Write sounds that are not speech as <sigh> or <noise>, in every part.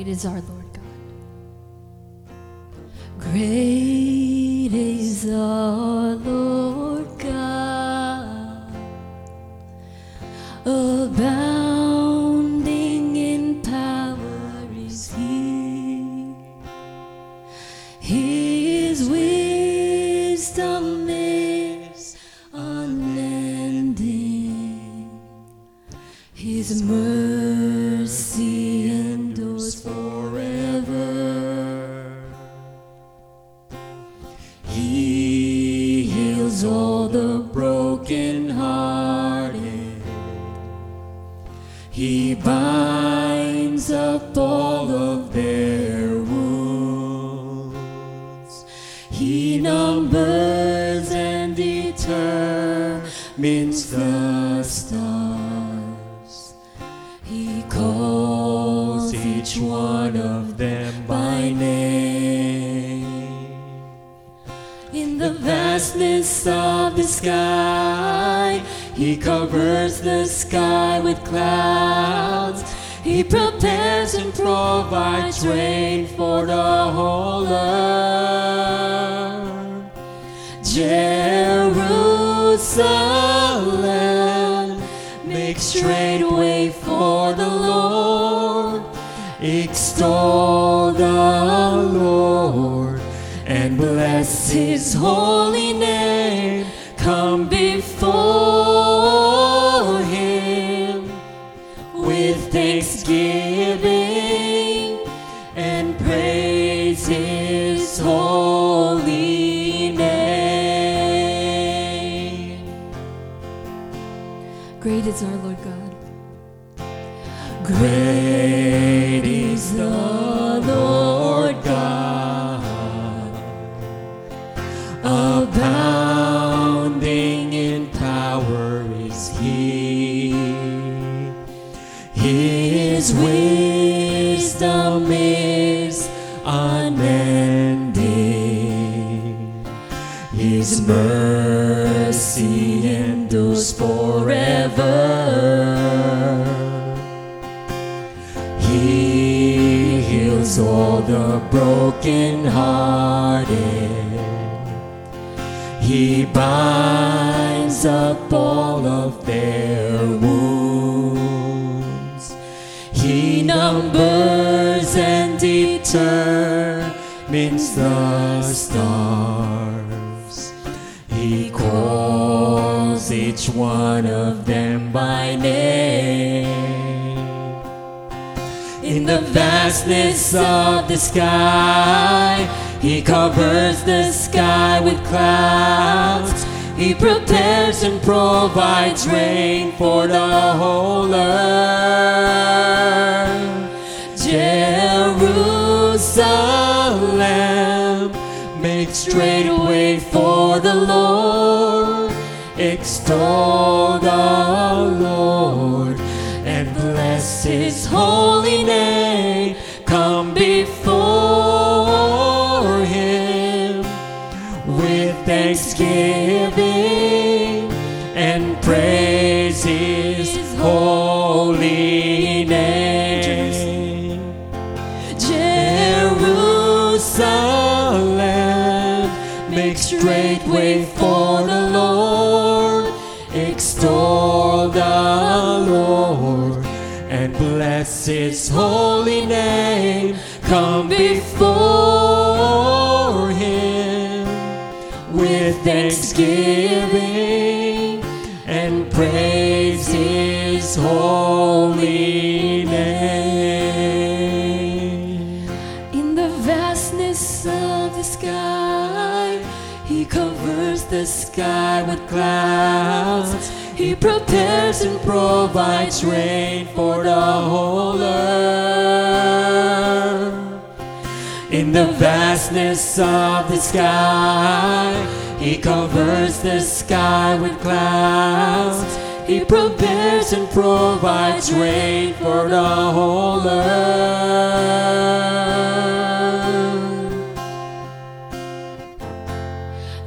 Great is our Lord God. Great is our stars. He calls each one of them by name. In the vastness of the sky, He covers the sky with clouds. He prepares and provides rain for the whole earth. Jerusalem, make straight way for the Lord. Extol the Lord and bless his holy name. Bless his holy name. Come before him with thanksgiving and praise his holy name. In the vastness of the sky, he covers the sky with clouds. He prepares and provides rain for the whole earth. In the vastness of the sky, he covers the sky with clouds. He prepares and provides rain for the whole earth.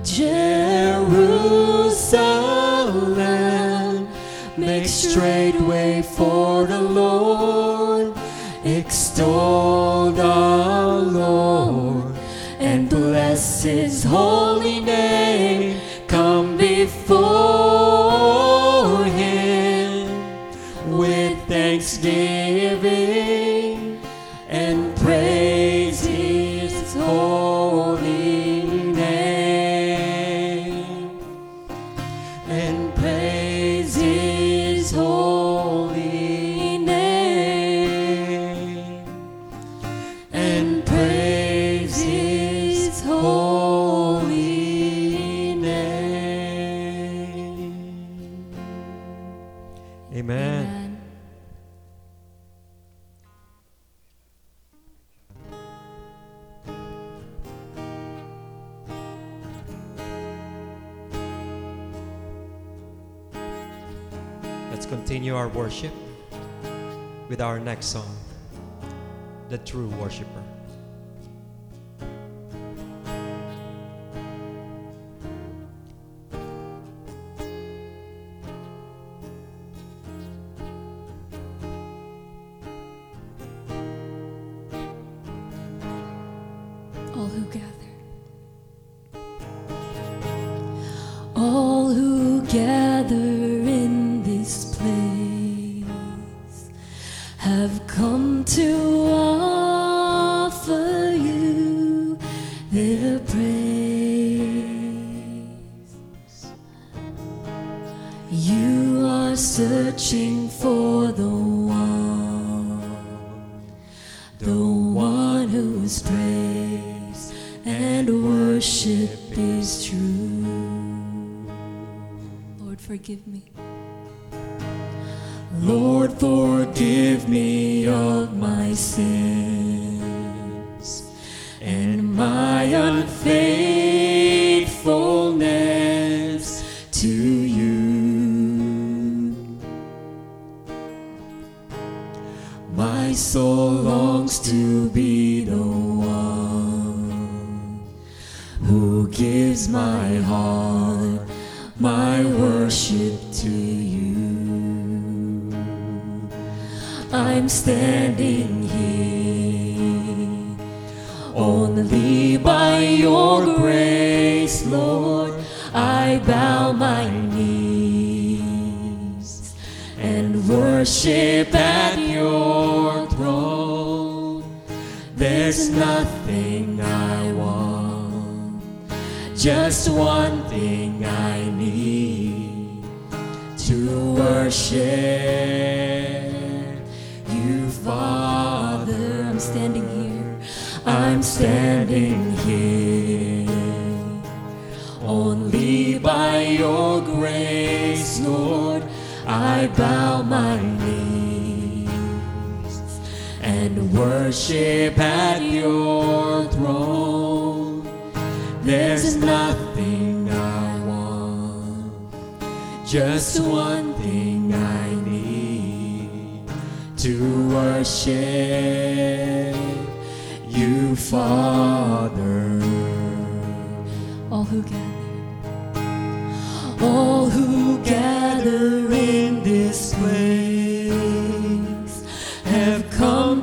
Jerusalem, Make straight way for the Lord. Extol the Lord and bless his holy name. Let's continue our worship with our next song, The True Worshipper.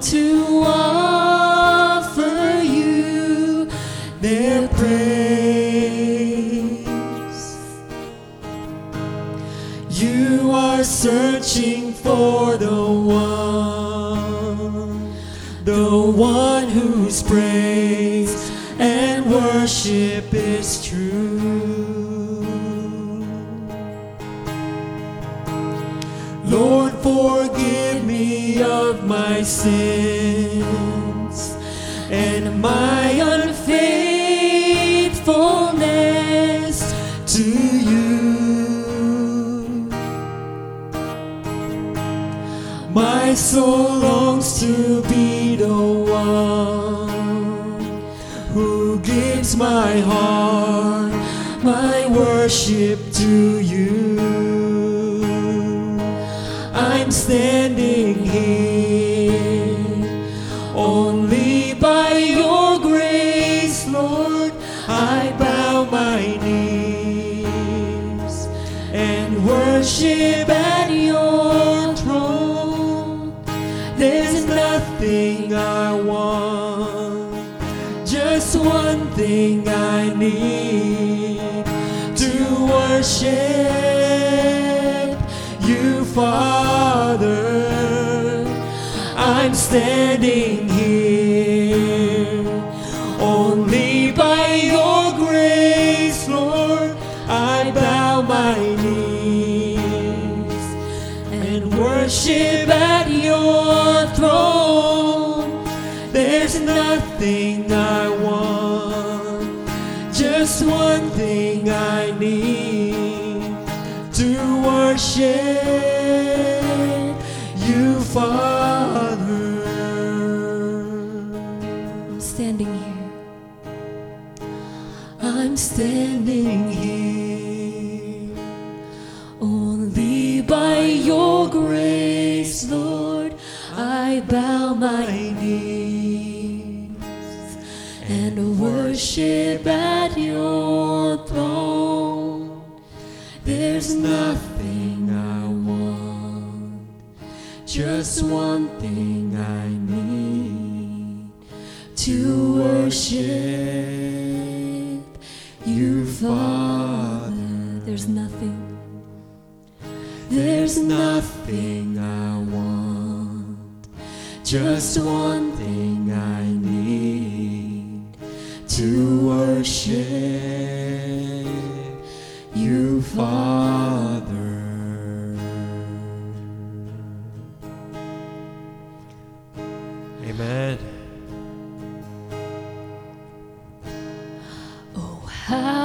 to one. você. Amen. Oh, how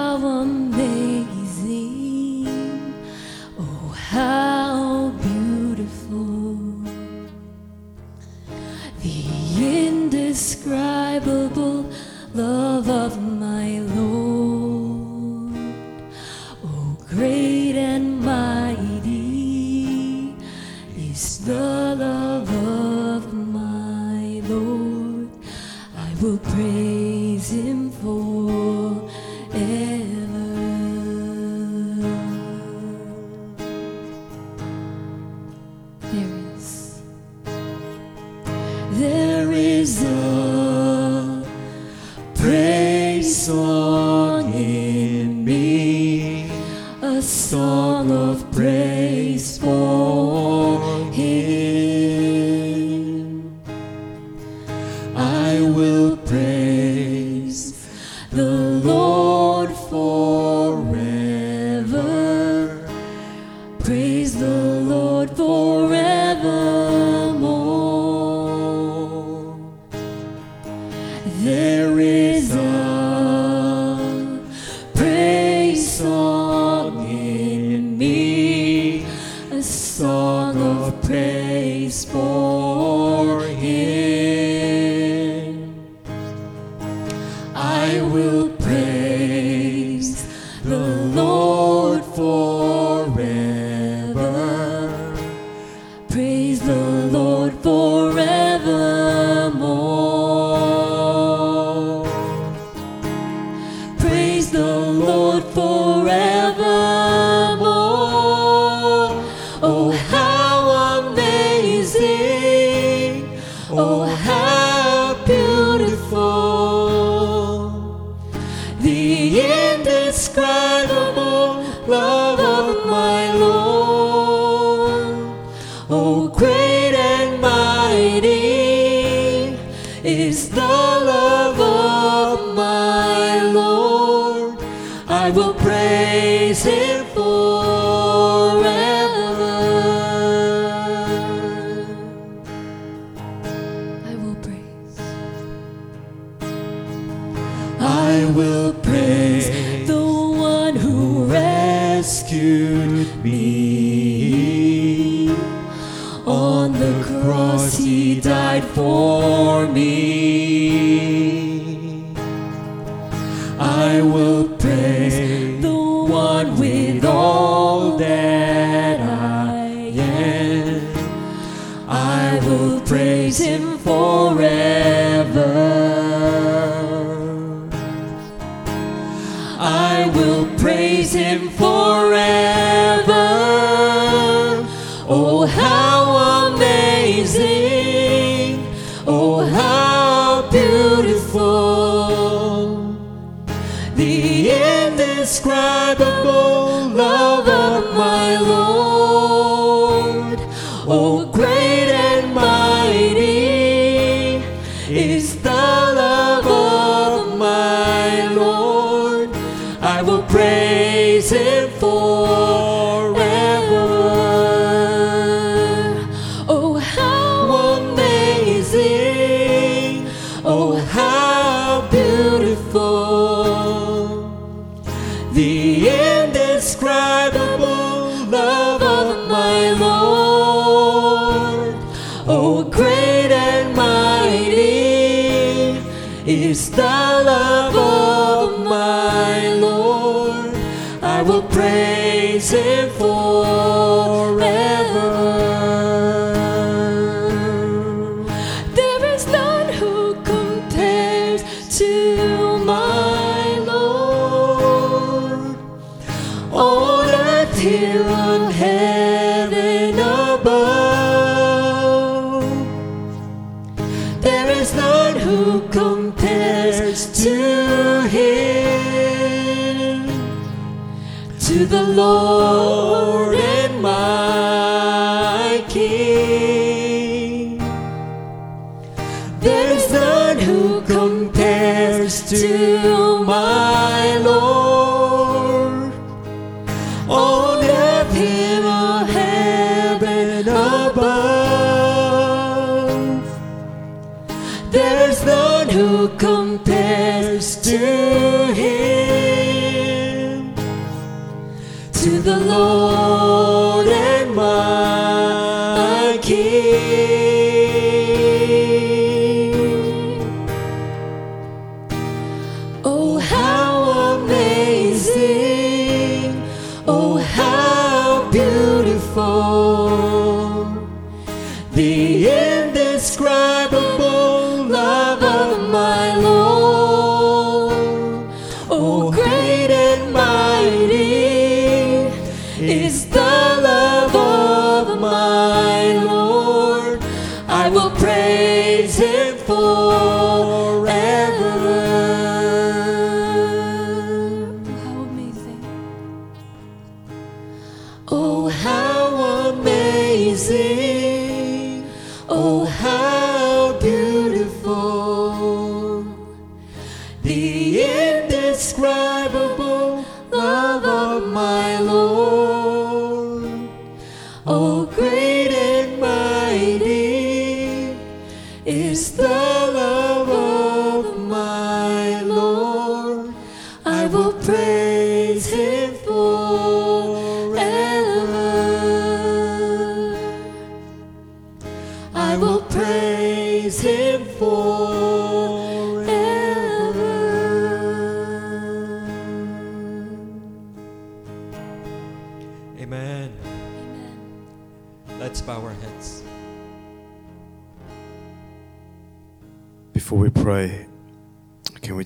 praise him forever. Oh, how amazing!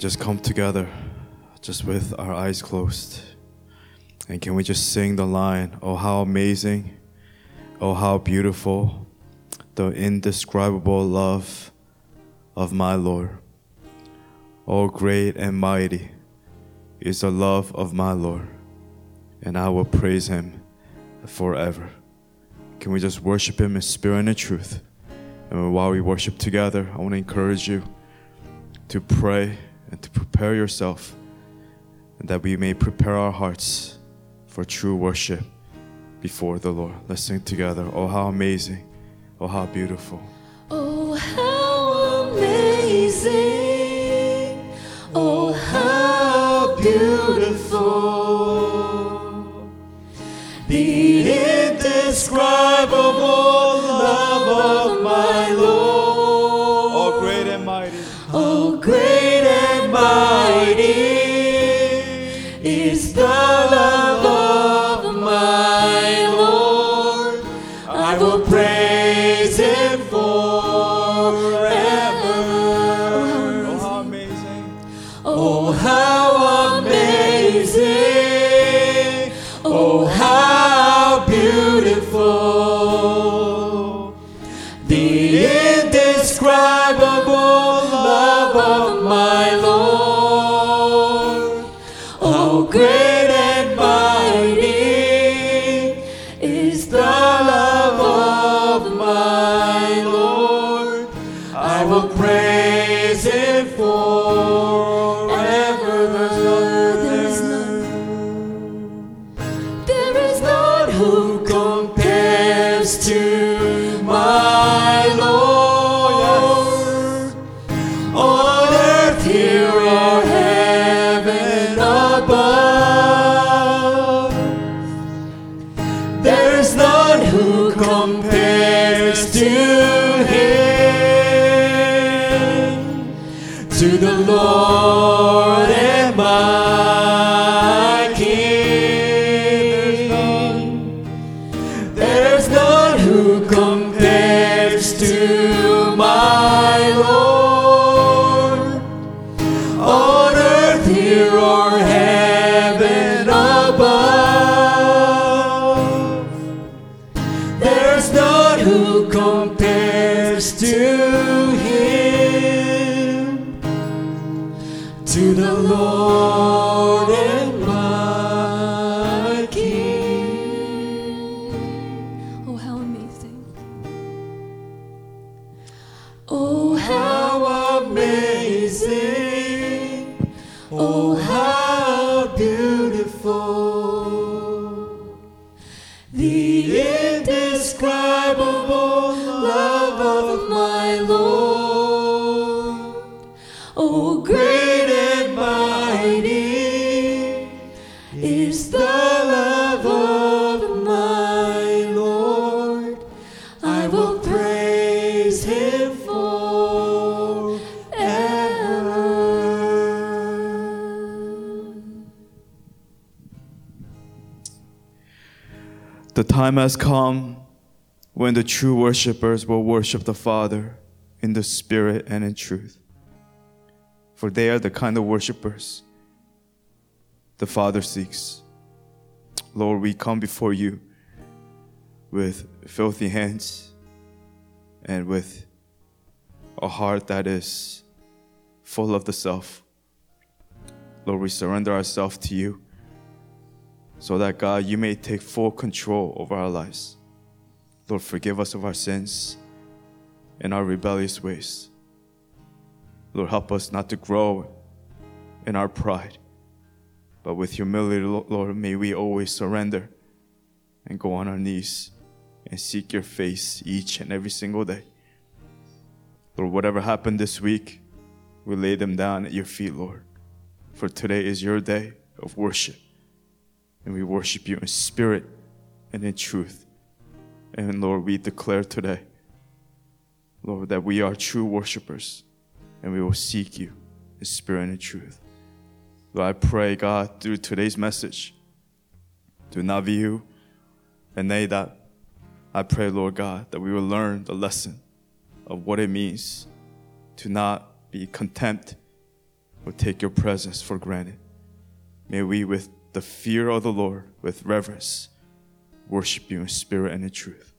Just come together, just with our eyes closed? And can we just sing the line, Oh, how amazing, oh, how beautiful, the indescribable love of my Lord. Oh, great and mighty is the love of my Lord, and I will praise him forever. Can we just worship him in spirit and in truth? And while we worship together, I want to encourage you to pray and to prepare yourself, and that we may prepare our hearts for true worship before the Lord. Let's sing together. Oh, how amazing! Oh, how beautiful! Oh, how amazing! Oh, how beautiful! The indescribable love of above. Time has come when the true worshippers will worship the Father in the Spirit and in truth. For they are the kind of worshippers the Father seeks. Lord, we come before you with filthy hands and with a heart that is full of the self. Lord, we surrender ourselves to you so that God, you may take full control over our lives. Lord, forgive us of our sins and our rebellious ways. Lord, help us not to grow in our pride, but with humility, Lord, may we always surrender and go on our knees and seek your face each and every single day. Lord, whatever happened this week, we lay them down at your feet, Lord. For today is your day of worship and we worship you in spirit and in truth. And Lord, we declare today, Lord, that we are true worshipers and we will seek you in spirit and in truth. Lord, I pray, God, through today's message to Navihu and Nadab, I pray, Lord God, that we will learn the lesson of what it means to not be contempt or take your presence for granted. May we, with the fear of the Lord, with reverence, worship you in spirit and in truth.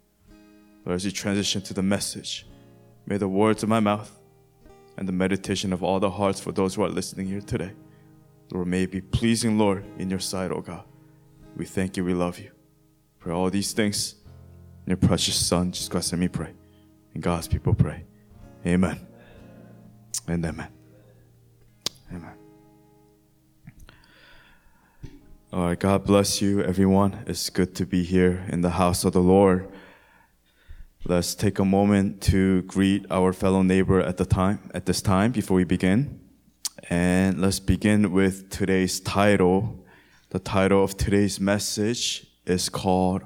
Lord, as you transition to the message, may the words of my mouth and the meditation of all the hearts for those who are listening here today, Lord, may it be pleasing, Lord, in your sight, O God. We thank you, we love you. For all these things, in your precious Son, Jesus Christ, let me pray. And God's people pray. Amen. And amen. Amen. All right, God bless you, everyone. It's good to be here in the house of the Lord. Let's take a moment to greet our fellow neighbor at the time at this time before we begin. And let's begin with today's title. The title of today's message is called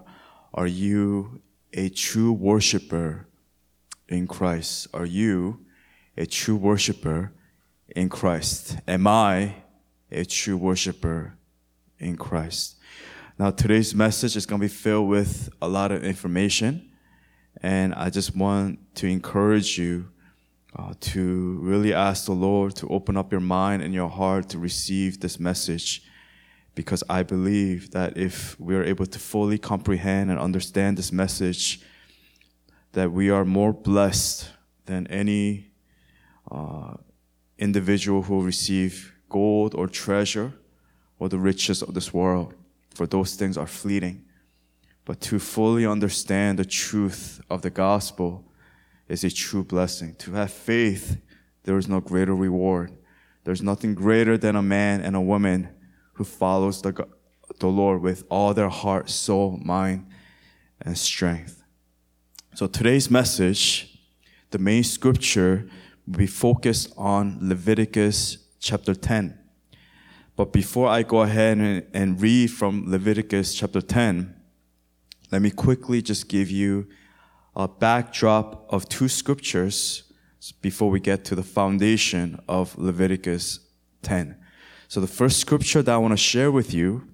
Are You a True Worshipper in Christ? Are you a true worshiper in Christ? Am I a true worshiper in Christ? Now, today's message is going to be filled with a lot of information, and I just want to encourage you uh, to really ask the Lord to open up your mind and your heart to receive this message. Because I believe that if we are able to fully comprehend and understand this message, that we are more blessed than any uh, individual who will receive gold or treasure or the riches of this world, for those things are fleeting. But to fully understand the truth of the gospel is a true blessing. To have faith, there is no greater reward. There's nothing greater than a man and a woman who follows the, the Lord with all their heart, soul, mind, and strength. So today's message, the main scripture will be focused on Leviticus chapter 10. But before I go ahead and, and read from Leviticus chapter 10, let me quickly just give you a backdrop of two scriptures before we get to the foundation of Leviticus 10. So the first scripture that I want to share with you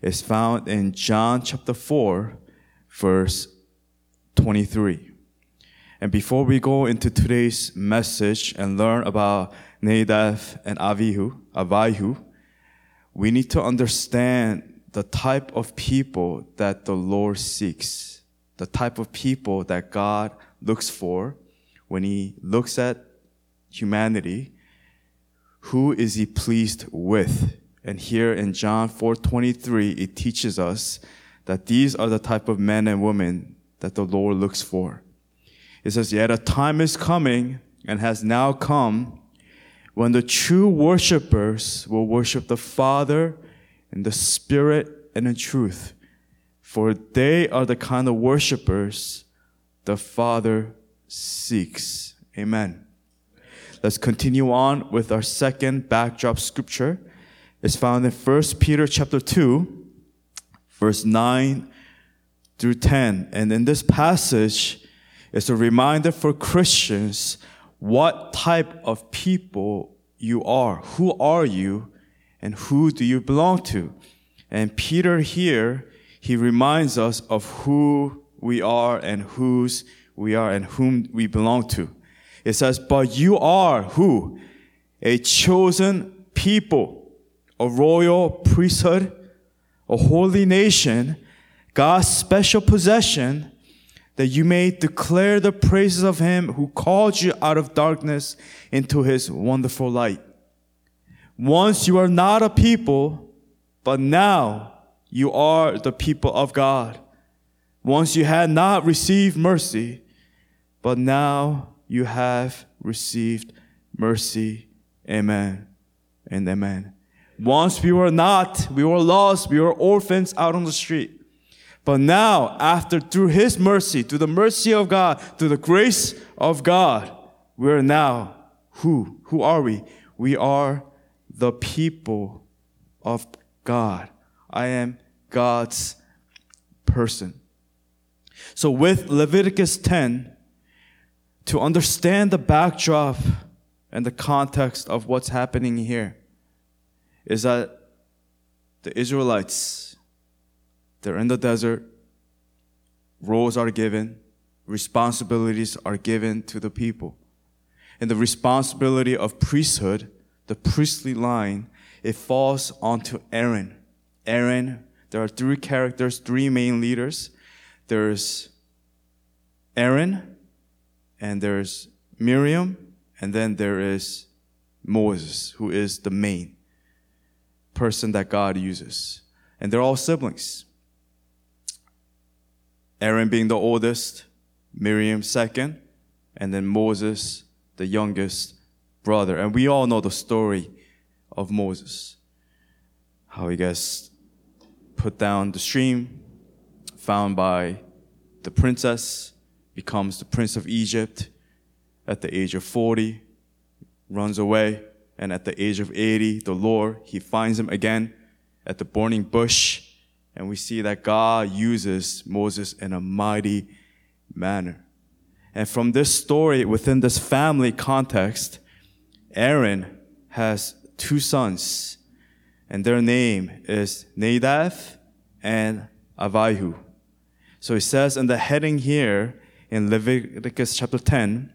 is found in John chapter 4, verse 23. And before we go into today's message and learn about Nadab and Avihu, Avihu, we need to understand the type of people that the Lord seeks, the type of people that God looks for when He looks at humanity. Who is He pleased with? And here in John 4:23, it teaches us that these are the type of men and women that the Lord looks for. It says, Yet a time is coming and has now come when the true worshipers will worship the Father in the Spirit and in truth. For they are the kind of worshipers the Father seeks. Amen. Let's continue on with our second backdrop scripture. It's found in 1 Peter chapter 2, verse 9 through 10. And in this passage, it's a reminder for Christians what type of people you are. Who are you and who do you belong to? And Peter here, he reminds us of who we are and whose we are and whom we belong to. It says, but you are who? A chosen people, a royal priesthood, a holy nation, God's special possession, that you may declare the praises of him who called you out of darkness into his wonderful light. Once you are not a people, but now you are the people of God. Once you had not received mercy, but now you have received mercy. Amen and amen. Once we were not, we were lost, we were orphans out on the street. But now, after through His mercy, through the mercy of God, through the grace of God, we are now who? Who are we? We are the people of God. I am God's person. So with Leviticus 10, to understand the backdrop and the context of what's happening here, is that the Israelites they're in the desert. Roles are given. Responsibilities are given to the people. And the responsibility of priesthood, the priestly line, it falls onto Aaron. Aaron, there are three characters, three main leaders. There's Aaron, and there's Miriam, and then there is Moses, who is the main person that God uses. And they're all siblings. Aaron being the oldest, Miriam second, and then Moses, the youngest brother. And we all know the story of Moses. How he gets put down the stream, found by the princess, becomes the prince of Egypt at the age of 40, runs away, and at the age of 80, the Lord, he finds him again at the burning bush and we see that God uses Moses in a mighty manner. And from this story, within this family context, Aaron has two sons, and their name is Nadab and Avihu. So it says in the heading here in Leviticus chapter 10,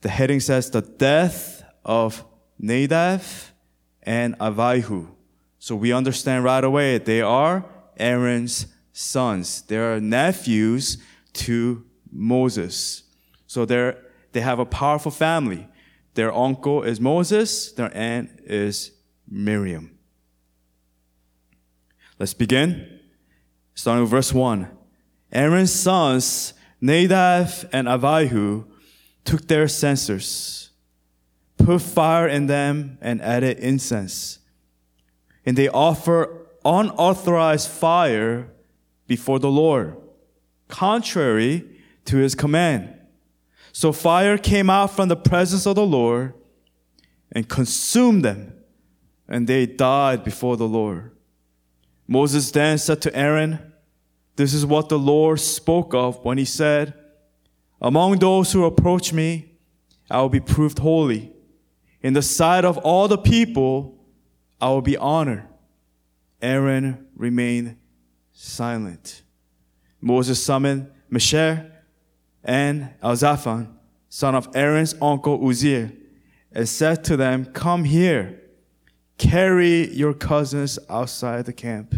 the heading says the death of Nadab and Avihu. So we understand right away they are Aaron's sons. They are nephews to Moses. So they're, they have a powerful family. Their uncle is Moses, their aunt is Miriam. Let's begin. Starting with verse 1. Aaron's sons, Nadav and Avihu, took their censers, put fire in them, and added incense and they offer unauthorized fire before the Lord, contrary to his command. So fire came out from the presence of the Lord and consumed them, and they died before the Lord. Moses then said to Aaron, This is what the Lord spoke of when he said, Among those who approach me, I will be proved holy. In the sight of all the people, I will be honored. Aaron remained silent. Moses summoned Meshach and Elzaphan, son of Aaron's uncle Uzziel, and said to them, Come here, carry your cousins outside the camp,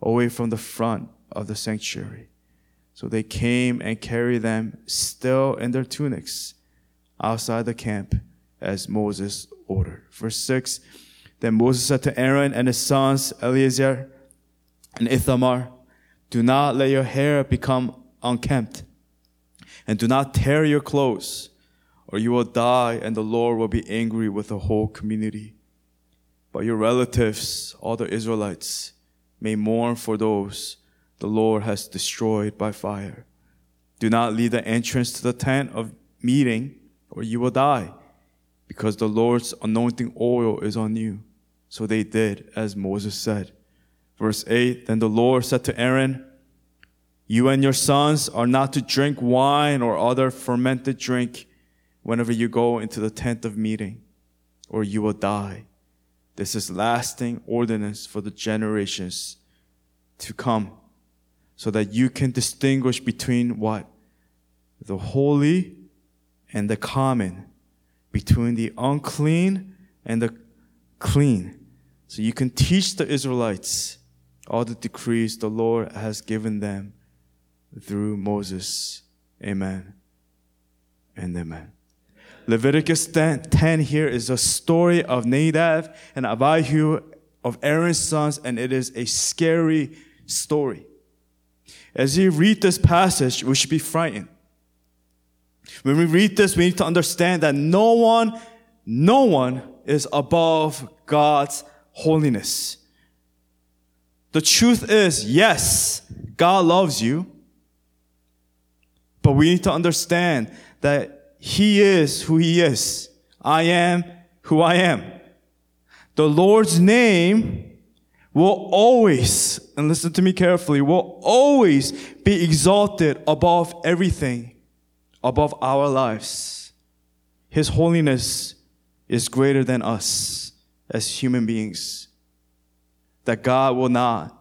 away from the front of the sanctuary. So they came and carried them still in their tunics outside the camp as Moses ordered. Verse 6 Then Moses said to Aaron and his sons, Eleazar and Ithamar, Do not let your hair become unkempt, and do not tear your clothes, or you will die, and the Lord will be angry with the whole community. But your relatives, all the Israelites, may mourn for those the Lord has destroyed by fire. Do not leave the entrance to the tent of meeting, or you will die, because the Lord's anointing oil is on you. So they did as Moses said. Verse 8 Then the Lord said to Aaron, You and your sons are not to drink wine or other fermented drink whenever you go into the tent of meeting, or you will die. This is lasting ordinance for the generations to come, so that you can distinguish between what? The holy and the common, between the unclean and the clean. So you can teach the Israelites all the decrees the Lord has given them through Moses. Amen and amen. Leviticus 10, 10 here is a story of Nadab and Abihu of Aaron's sons, and it is a scary story. As you read this passage, we should be frightened. When we read this, we need to understand that no one, no one is above God's holiness. The truth is, yes, God loves you, but we need to understand that He is who He is. I am who I am. The Lord's name will always, and listen to me carefully, will always be exalted above everything, above our lives. His holiness is greater than us as human beings. That God will not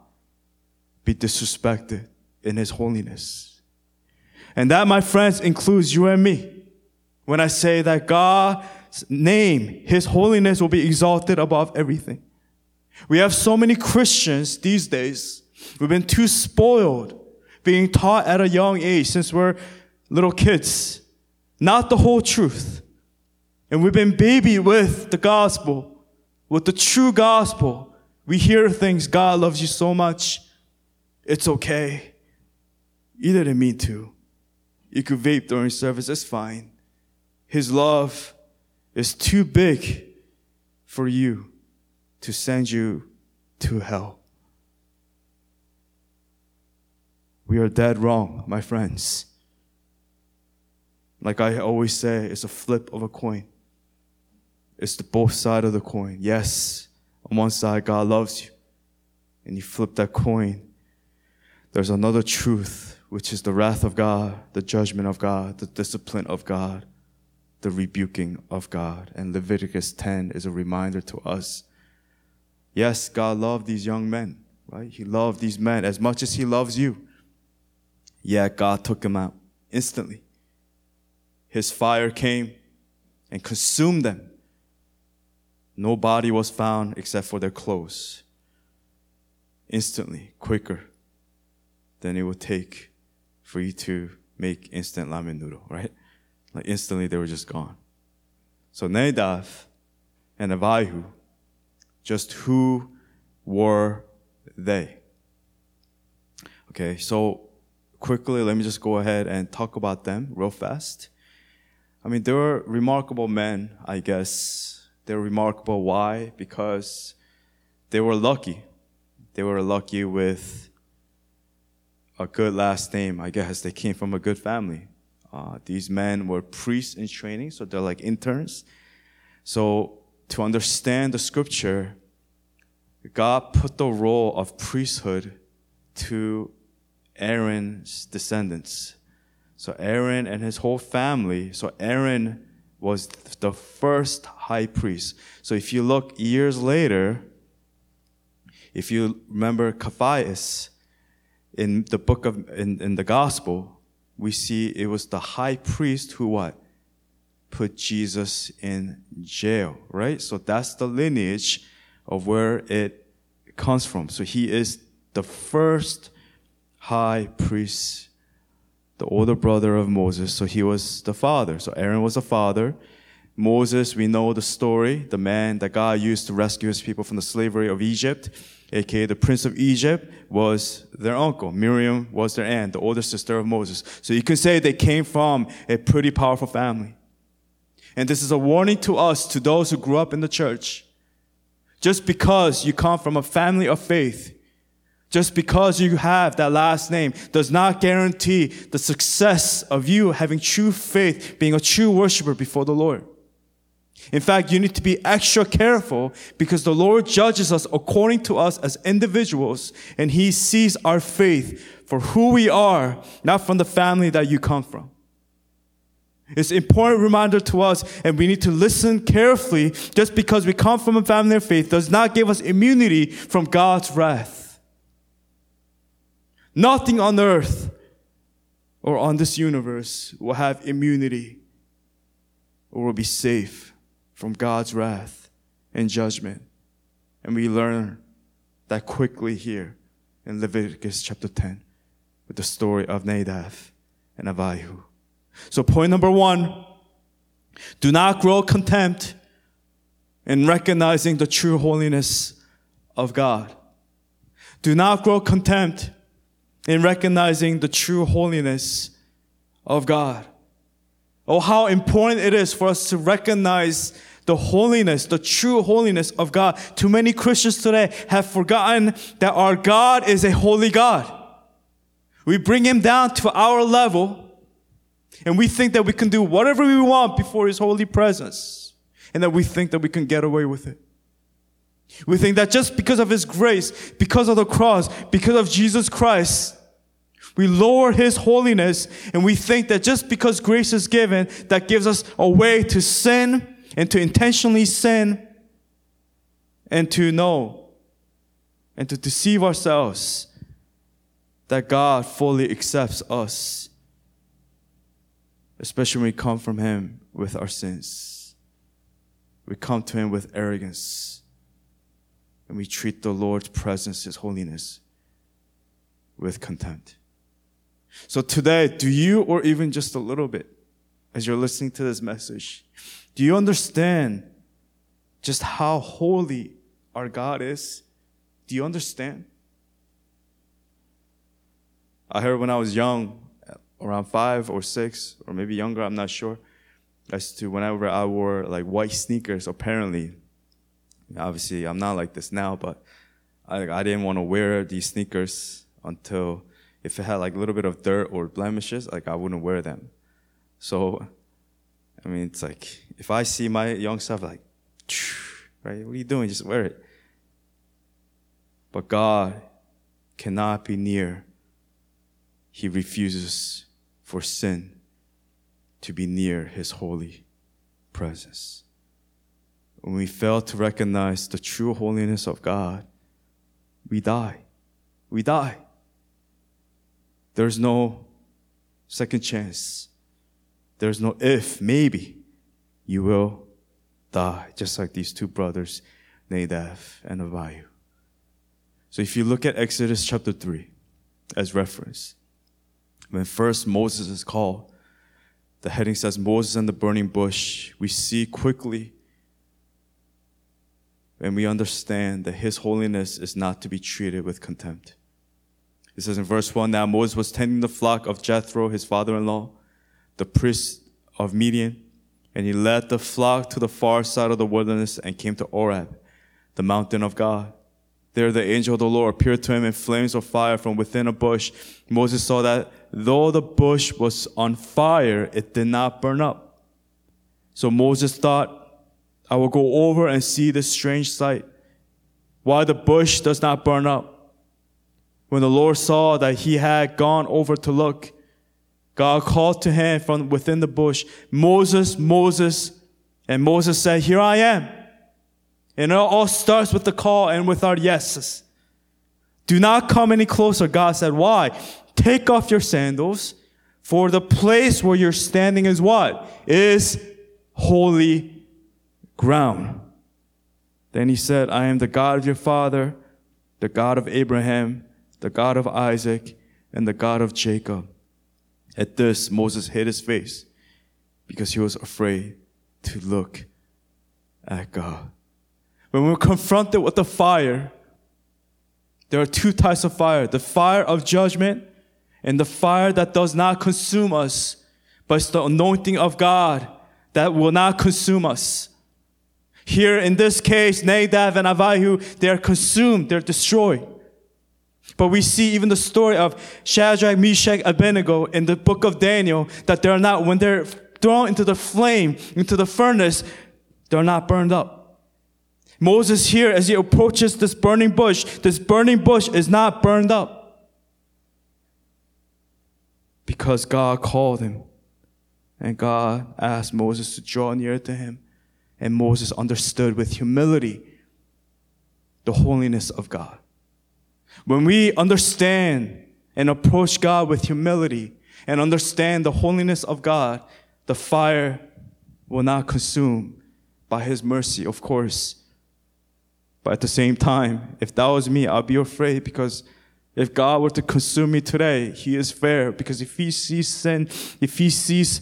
be disrespected in His holiness. And that, my friends, includes you and me. When I say that God's name, His holiness will be exalted above everything. We have so many Christians these days. We've been too spoiled, being taught at a young age since we're little kids, not the whole truth. And we've been babied with the gospel, with the true gospel. We hear things, God loves you so much. It's okay. You didn't mean to. You could vape during service, it's fine. His love is too big for you to send you to hell. We are dead wrong, my friends. Like I always say, it's a flip of a coin. It's the both side of the coin. Yes, on one side, God loves you. And you flip that coin. There's another truth, which is the wrath of God, the judgment of God, the discipline of God, the rebuking of God. And Leviticus 10 is a reminder to us. Yes, God loved these young men, right? He loved these men as much as He loves you. Yet God took them out instantly. His fire came and consumed them. No body was found except for their clothes. Instantly, quicker than it would take for you to make instant ramen noodle, right? Like instantly they were just gone. So Nadab and Abihu, just who were they? Okay, so quickly, let me just go ahead and talk about them real fast. I mean, they were remarkable men, I guess. They're remarkable. Why? Because they were lucky. they were lucky with a good last name. I guess they came from a good family. Uh, these men were priests in training, so they're like interns. So to understand the scripture, God put the role of priesthood to Aaron's descendants. So Aaron and his whole family. So Aaron was the first high priest. So if you look years later, if you remember Caiaphas in the book of in, in the gospel, we see it was the high priest who what? Put Jesus in jail, right? So that's the lineage of where it comes from. So he is the first high priest, the older brother of Moses. So he was the father. So Aaron was the father. Moses, we know the story, the man that God used to rescue his people from the slavery of Egypt, aka the prince of Egypt, was their uncle. Miriam was their aunt, the older sister of Moses. So you can say they came from a pretty powerful family. And this is a warning to us, to those who grew up in the church. Just because you come from a family of faith, just because you have that last name does not guarantee the success of you having true faith, being a true worshiper before the Lord. In fact, you need to be extra careful because the Lord judges us according to us as individuals and He sees our faith for who we are, not from the family that you come from. It's an important reminder to us, and we need to listen carefully. Just because we come from a family of faith does not give us immunity from God's wrath. Nothing on earth or on this universe will have immunity or will be safe from God's wrath and judgment. And we learn that quickly here in Leviticus chapter 10 with the story of Nadab and Avihu. So point number one, do not grow contempt in recognizing the true holiness of God. Do not grow contempt in recognizing the true holiness of God. Oh, how important it is for us to recognize the holiness, the true holiness of God. Too many Christians today have forgotten that our God is a holy God. We bring him down to our level and we think that we can do whatever we want before his holy presence and that we think that we can get away with it. We think that just because of his grace, because of the cross, because of Jesus Christ, we lower his holiness and we think that just because grace is given, that gives us a way to sin and to intentionally sin and to know and to deceive ourselves that God fully accepts us, especially when we come from Him with our sins. We come to Him with arrogance and we treat the Lord's presence, His holiness, with contempt. So today, do you, or even just a little bit, as you're listening to this message, do you understand just how holy our God is? Do you understand? I heard when I was young, around five or six, or maybe younger, I'm not sure, as to whenever I wore like white sneakers, apparently, obviously I'm not like this now, but I, I didn't want to wear these sneakers until if it had like a little bit of dirt or blemishes, like I wouldn't wear them. So, I mean, it's like if I see my young self, like, right, what are you doing? Just wear it. But God cannot be near. He refuses for sin to be near His holy presence. When we fail to recognize the true holiness of God, we die. We die. There's no second chance. There's no if, maybe you will die, just like these two brothers, Nadab and Abihu. So if you look at Exodus chapter 3 as reference, when first Moses is called, the heading says Moses and the burning bush. We see quickly and we understand that his holiness is not to be treated with contempt. It says in verse 1 Now Moses was tending the flock of Jethro, his father in law, the priest of Midian. And he led the flock to the far side of the wilderness and came to Horeb, the mountain of God. There the angel of the Lord appeared to him in flames of fire from within a bush. Moses saw that though the bush was on fire, it did not burn up. So Moses thought, I will go over and see this strange sight. Why the bush does not burn up. When the Lord saw that he had gone over to look, God called to him from within the bush, Moses, Moses. And Moses said, Here I am. And it all starts with the call and with our yeses. Do not come any closer. God said, Why? Take off your sandals, for the place where you're standing is what? Is holy ground. Then he said, I am the God of your father, the God of Abraham, the God of Isaac, and the God of Jacob. At this, Moses hid his face because he was afraid to look at God. When we're confronted with the fire, there are two types of fire the fire of judgment and the fire that does not consume us, but it's the anointing of God that will not consume us. Here in this case, Nadab and Avihu, they are consumed, they're destroyed. But we see even the story of Shadrach, Meshach, Abednego in the book of Daniel that they're not, when they're thrown into the flame, into the furnace, they're not burned up. Moses here, as he approaches this burning bush, this burning bush is not burned up. Because God called him. And God asked Moses to draw near to him. And Moses understood with humility the holiness of God. When we understand and approach God with humility and understand the holiness of God, the fire will not consume by His mercy, of course. But at the same time, if that was me, I'd be afraid because if God were to consume me today, He is fair because if He sees sin, if He sees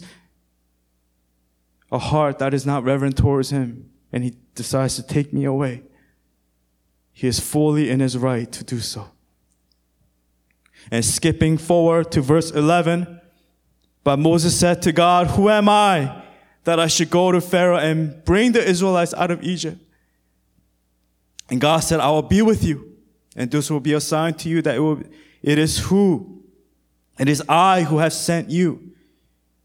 a heart that is not reverent towards Him and He decides to take me away, He is fully in His right to do so. And skipping forward to verse 11, but Moses said to God, Who am I that I should go to Pharaoh and bring the Israelites out of Egypt? And God said, I will be with you, and this will be a sign to you that it, will, it is who? It is I who have sent you.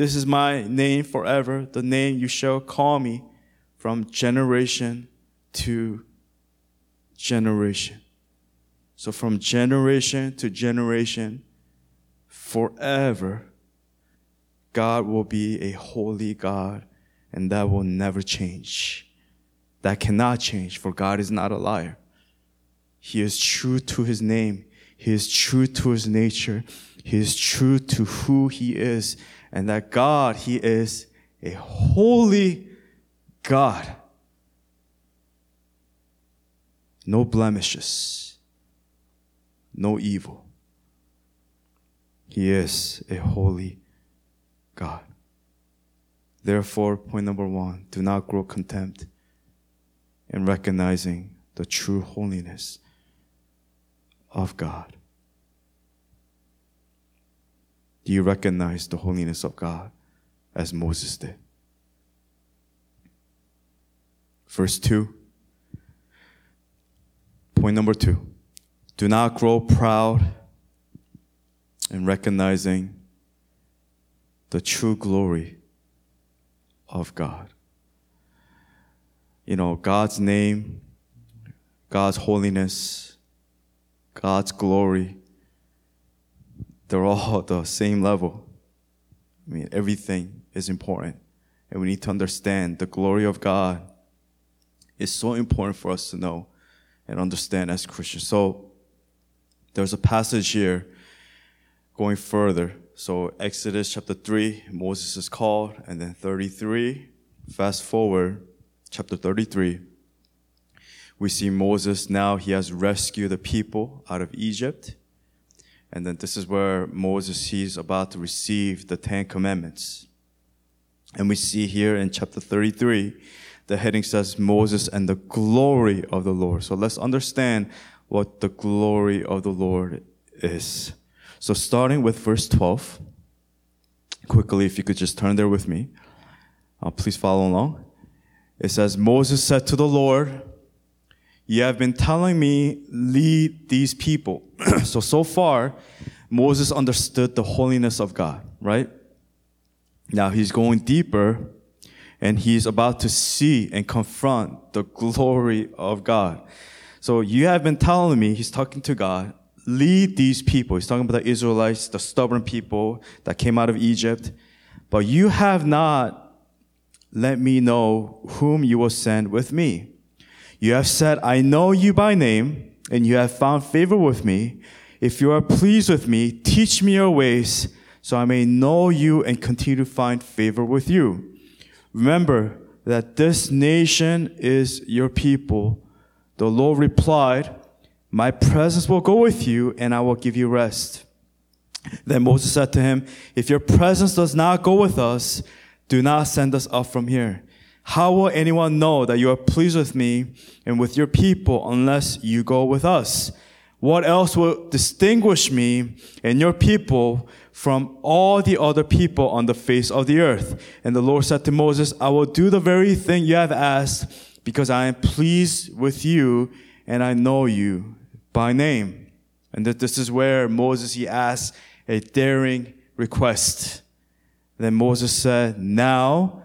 This is my name forever, the name you shall call me from generation to generation. So from generation to generation, forever, God will be a holy God and that will never change. That cannot change for God is not a liar. He is true to his name. He is true to his nature. He is true to who he is and that God, he is a holy God. No blemishes, no evil. He is a holy God. Therefore, point number one, do not grow contempt in recognizing the true holiness of God. Do you recognize the holiness of God as Moses did? Verse 2. Point number two. Do not grow proud in recognizing the true glory of God. You know, God's name, God's holiness, God's glory, they're all <laughs> the same level. I mean, everything is important. And we need to understand the glory of God is so important for us to know and understand as Christians. So there's a passage here going further. So Exodus chapter 3, Moses is called, and then 33, fast forward, chapter 33. we see Moses now, he has rescued the people out of Egypt. And then this is where Moses, he's about to receive the Ten Commandments. And we see here in chapter 33, the heading says Moses and the glory of the Lord. So let's understand what the glory of the Lord is. So starting with verse 12, quickly, if you could just turn there with me, uh, please follow along. It says, Moses said to the Lord, You have been telling me, lead these people. <clears throat> so, so far, Moses understood the holiness of God, right? Now he's going deeper and he's about to see and confront the glory of God. So you have been telling me, he's talking to God, lead these people. He's talking about the Israelites, the stubborn people that came out of Egypt. But you have not let me know whom you will send with me. You have said, I know you by name, and you have found favor with me. If you are pleased with me, teach me your ways, so I may know you and continue to find favor with you. Remember that this nation is your people. The Lord replied, My presence will go with you, and I will give you rest. Then Moses said to him, If your presence does not go with us, do not send us up from here. How will anyone know that you are pleased with me and with your people unless you go with us? What else will distinguish me and your people from all the other people on the face of the earth? And the Lord said to Moses, I will do the very thing you have asked because I am pleased with you and I know you by name. And that this is where Moses, he asks a daring request. Then Moses said, now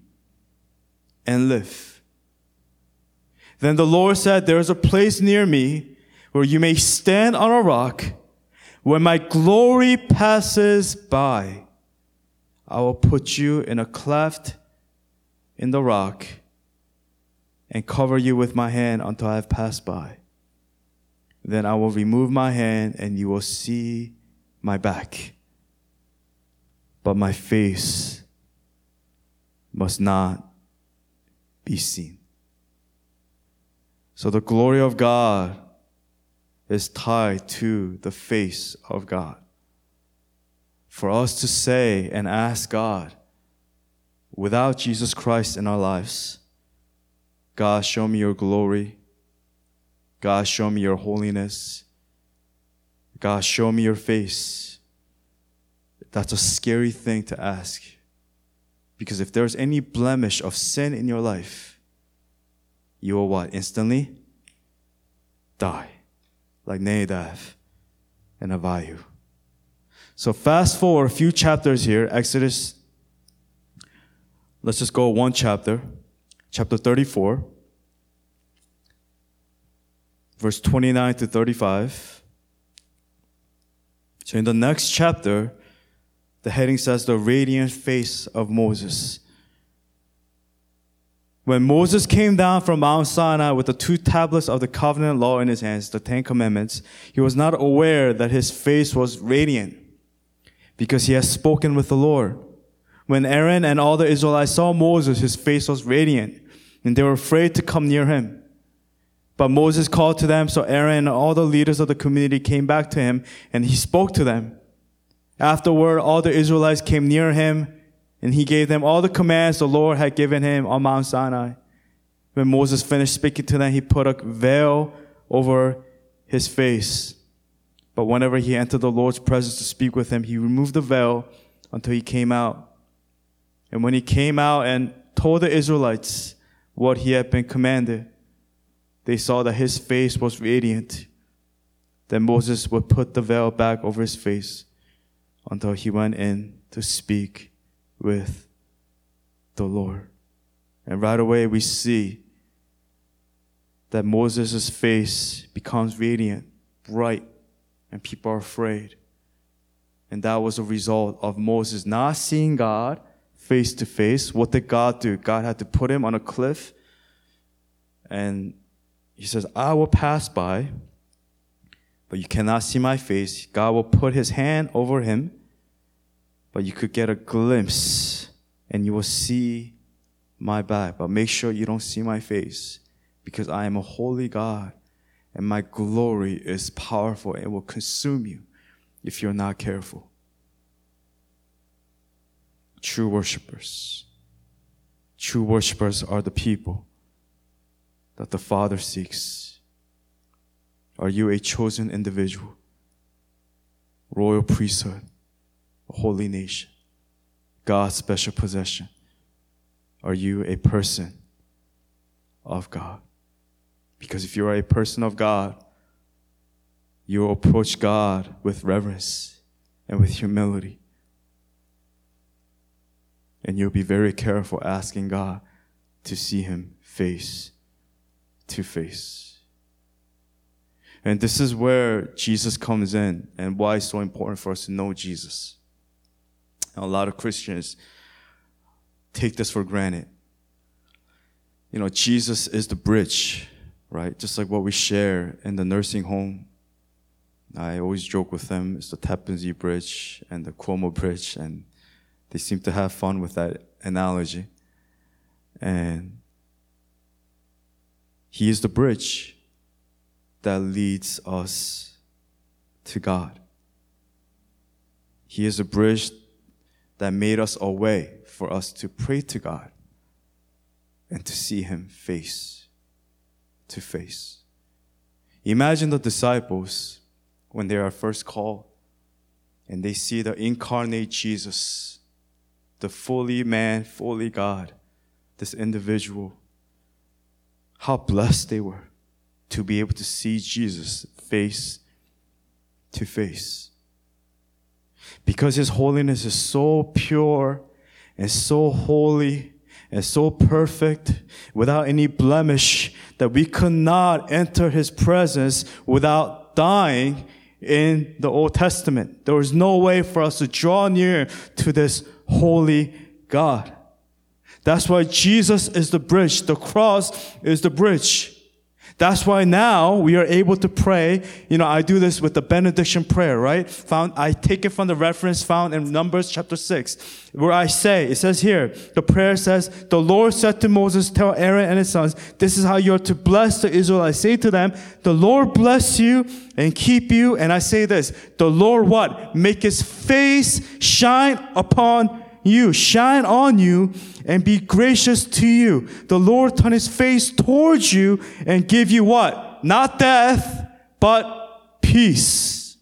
and live. Then the Lord said, There is a place near me where you may stand on a rock. When my glory passes by, I will put you in a cleft in the rock and cover you with my hand until I have passed by. Then I will remove my hand and you will see my back. But my face must not be seen. So the glory of God is tied to the face of God. For us to say and ask God, without Jesus Christ in our lives, God, show me your glory. God, show me your holiness. God, show me your face. That's a scary thing to ask. Because if there's any blemish of sin in your life, you will what? Instantly die. Like Nadab and Abihu. So fast forward a few chapters here, Exodus. Let's just go one chapter, chapter 34, verse 29 to 35. So in the next chapter, the heading says the radiant face of Moses. When Moses came down from Mount Sinai with the two tablets of the covenant law in his hands, the Ten Commandments, he was not aware that his face was radiant because he had spoken with the Lord. When Aaron and all the Israelites saw Moses, his face was radiant and they were afraid to come near him. But Moses called to them, so Aaron and all the leaders of the community came back to him and he spoke to them. Afterward, all the Israelites came near him, and he gave them all the commands the Lord had given him on Mount Sinai. When Moses finished speaking to them, he put a veil over his face. But whenever he entered the Lord's presence to speak with him, he removed the veil until he came out. And when he came out and told the Israelites what he had been commanded, they saw that his face was radiant. Then Moses would put the veil back over his face until he went in to speak with the Lord. And right away we see that Moses' face becomes radiant, bright, and people are afraid. And that was a result of Moses not seeing God face to face. What did God do? God had to put him on a cliff. And he says, I will pass by, but you cannot see my face. God will put his hand over him, but you could get a glimpse and you will see my back. But make sure you don't see my face because I am a holy God and my glory is powerful and will consume you if you're not careful. True worshipers. True worshipers are the people that the Father seeks. Are you a chosen individual? Royal priesthood, a holy nation, God's special possession? Are you a person of God? Because if you are a person of God, you will approach God with reverence and with humility. And you'll be very careful asking God to see Him face to face. And this is where Jesus comes in and why it's so important for us to know Jesus. a lot of Christians take this for granted. You know, Jesus is the bridge, right? Just like what we share in the nursing home. I always joke with them, it's the Tappan Zee Bridge and the Cuomo Bridge, and they seem to have fun with that analogy. And he is the bridge that leads us to God. He is a bridge that made us a way for us to pray to God and to see Him face to face. Imagine the disciples when they are first called and they see the incarnate Jesus the fully man, fully God, this individual, how blessed they were to be able to see Jesus face to face. Because his holiness is so pure and so holy and so perfect without any blemish that we could not enter his presence without dying in the Old Testament. There was no way for us to draw near to this holy God. That's why Jesus is the bridge. The cross is the bridge. That's why now we are able to pray. You know, I do this with the benediction prayer, right? Found, I take it from the reference found in Numbers chapter 6, where I say, it says here, the prayer says, the Lord said to Moses, tell Aaron and his sons, this is how you're to bless the Israelites. Say to them, the Lord bless you and keep you. And I say this, the Lord what? Make his face shine upon you, shine on you, and be gracious to you. The Lord turn his face towards you and give you what? Not death, but peace.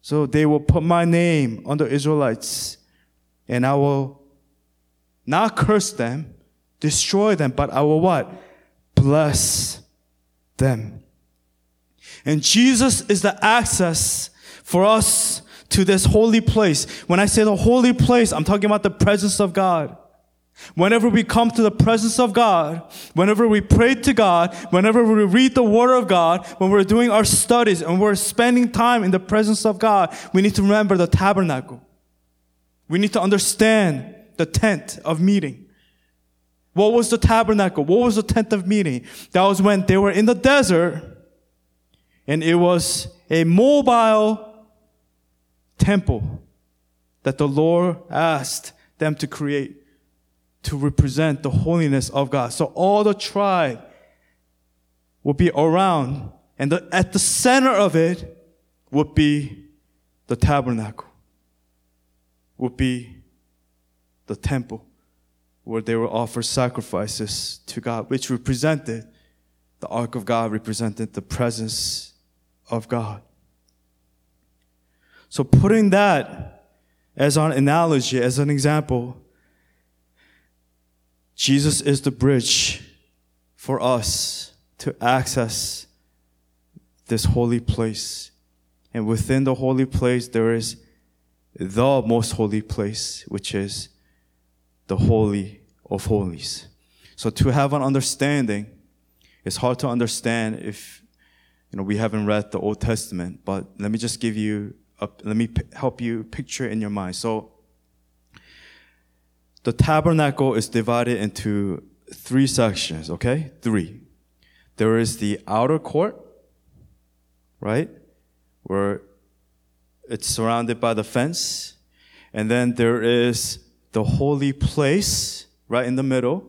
So they will put my name on the Israelites, and I will not curse them, destroy them, but I will what? Bless them. And Jesus is the access for us to this holy place. When I say the holy place, I'm talking about the presence of God. Whenever we come to the presence of God, whenever we pray to God, whenever we read the Word of God, when we're doing our studies and we're spending time in the presence of God, we need to remember the tabernacle. We need to understand the tent of meeting. What was the tabernacle? What was the tent of meeting? That was when they were in the desert and it was a mobile temple that the Lord asked them to create to represent the holiness of God. So all the tribe would be around and the, at the center of it would be the tabernacle, would be the temple where they would offer sacrifices to God, which represented the ark of God, represented the presence of God. So putting that as an analogy, as an example, Jesus is the bridge for us to access this holy place. And within the holy place, there is the most holy place, which is the Holy of Holies. So to have an understanding, it's hard to understand if you know we haven't read the Old Testament. But let me just give you, let me p- help you picture in your mind. So the tabernacle is divided into three sections. Okay, three. There is the outer court, right, where it's surrounded by the fence, and then there is the holy place right in the middle.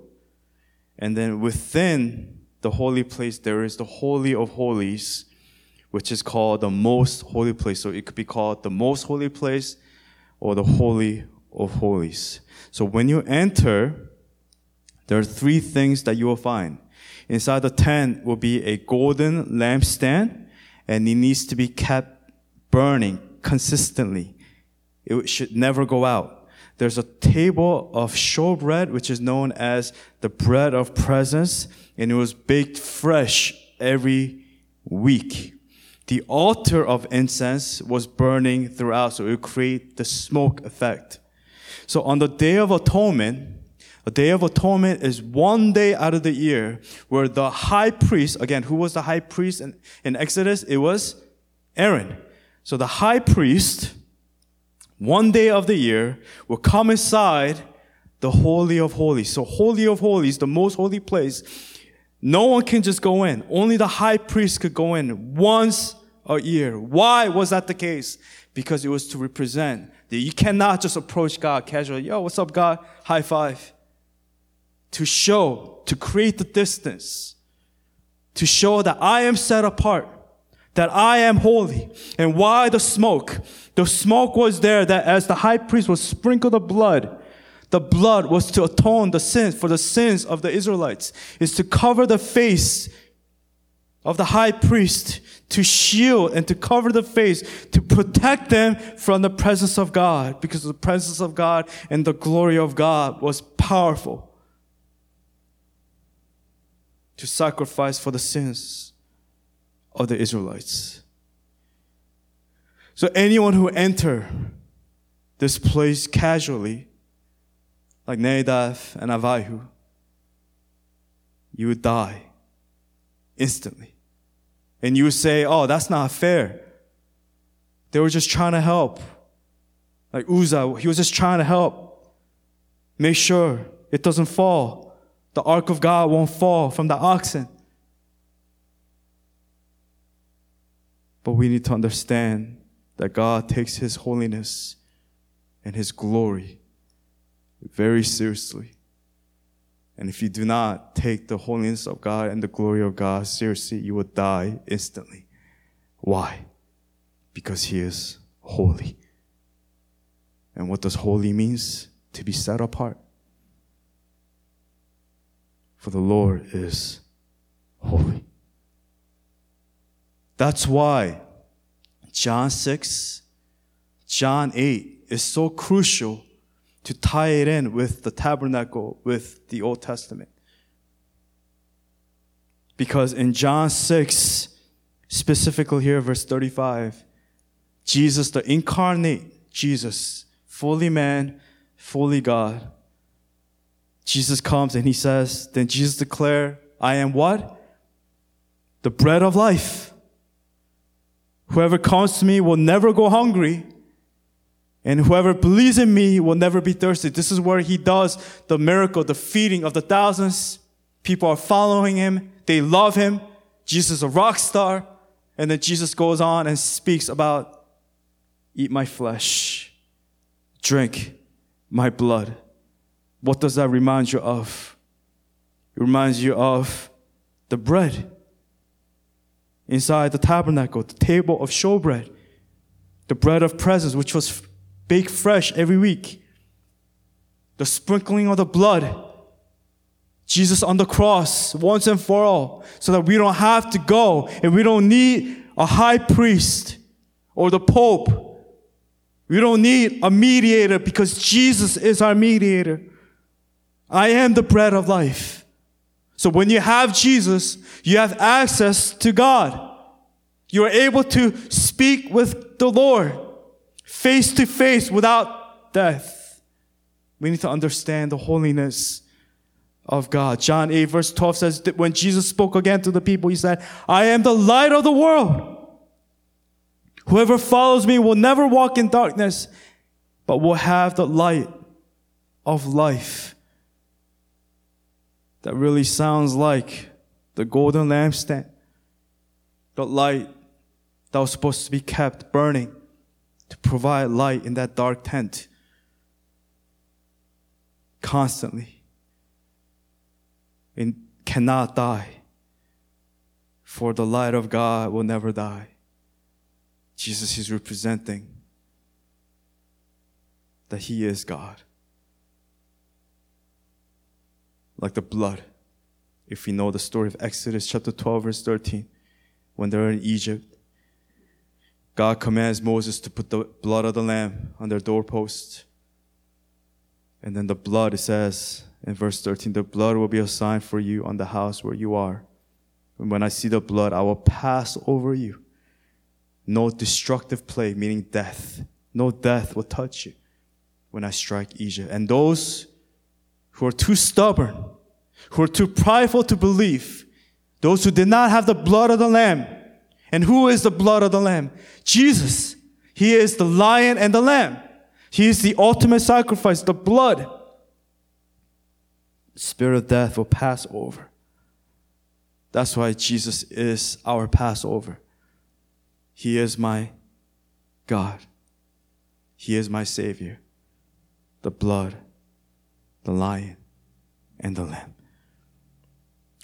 And then within the holy place, there is the Holy of Holies, which is called the most holy place. So it could be called the most holy place or the Holy of Holies. So when you enter, there are three things that you will find. Inside the tent will be a golden lampstand, and it needs to be kept burning consistently. It should never go out there's a table of showbread, which is known as the bread of presence, and it was baked fresh every week. The altar of incense was burning throughout, so it would create the smoke effect. So on the Day of Atonement, a Day of Atonement is one day out of the year where the high priest, again, who was the high priest in, in Exodus? It was Aaron. So the high priest, one day of the year will come inside the Holy of Holies. So Holy of Holies, the most holy place, no one can just go in. Only the high priest could go in once a year. Why was that the case? Because it was to represent that you cannot just approach God casually. Yo, what's up, God? High five. To show, to create the distance, to show that I am set apart that I am holy. And why the smoke? The smoke was there that as the high priest was sprinkled the blood, the blood was to atone the sins for the sins of the Israelites, is to cover the face of the high priest, to shield and to cover the face, to protect them from the presence of God, because the presence of God and the glory of God was powerful to sacrifice for the sins of the Israelites. So anyone who enter this place casually, like Nadab and Avihu, you would die instantly. And you say, oh, that's not fair. They were just trying to help. Like Uzzah, he was just trying to help. Make sure it doesn't fall. The ark of God won't fall from the oxen. But we need to understand that God takes His holiness and His glory very seriously. And if you do not take the holiness of God and the glory of God seriously, you will die instantly. Why? Because He is holy. And what does holy means? To be set apart. For the Lord is holy. That's why John 6, John 8 is so crucial to tie it in with the tabernacle, with the Old Testament. Because in John 6, specifically here, verse 35, Jesus, the incarnate Jesus, fully man, fully God, Jesus comes and he says, then Jesus declared, I am what? The bread of life. Whoever comes to me will never go hungry. And whoever believes in me will never be thirsty. This is where he does the miracle, the feeding of the thousands. People are following him. They love him. Jesus is a rock star. And then Jesus goes on and speaks about eat my flesh, drink my blood. What does that remind you of? It reminds you of the bread inside the tabernacle, the table of showbread, the bread of presence, which was baked fresh every week, the sprinkling of the blood, Jesus on the cross once and for all, so that we don't have to go and we don't need a high priest or the pope. We don't need a mediator because Jesus is our mediator. I am the bread of life. So when you have Jesus, you have access to God. You are able to speak with the Lord face to face without death. We need to understand the holiness of God. John 8 verse 12 says that when Jesus spoke again to the people, he said, I am the light of the world. Whoever follows me will never walk in darkness, but will have the light of life. That really sounds like the golden lampstand, the light that was supposed to be kept burning to provide light in that dark tent constantly and cannot die. For the light of God will never die. Jesus is representing that He is God. Like the blood. If we know the story of Exodus chapter 12, verse 13, when they're in Egypt, God commands Moses to put the blood of the lamb on their doorpost. And then the blood, it says in verse 13, the blood will be a sign for you on the house where you are. And when I see the blood, I will pass over you. No destructive plague, meaning death. No death will touch you when I strike Egypt. And those who are too stubborn, who are too prideful to believe, those who did not have the blood of the Lamb, and who is the blood of the Lamb? Jesus. He is the lion and the lamb. He is the ultimate sacrifice, the blood. Spirit of death will pass over. That's why Jesus is our Passover. He is my God. He is my Savior. The blood, the lion, and the lamb.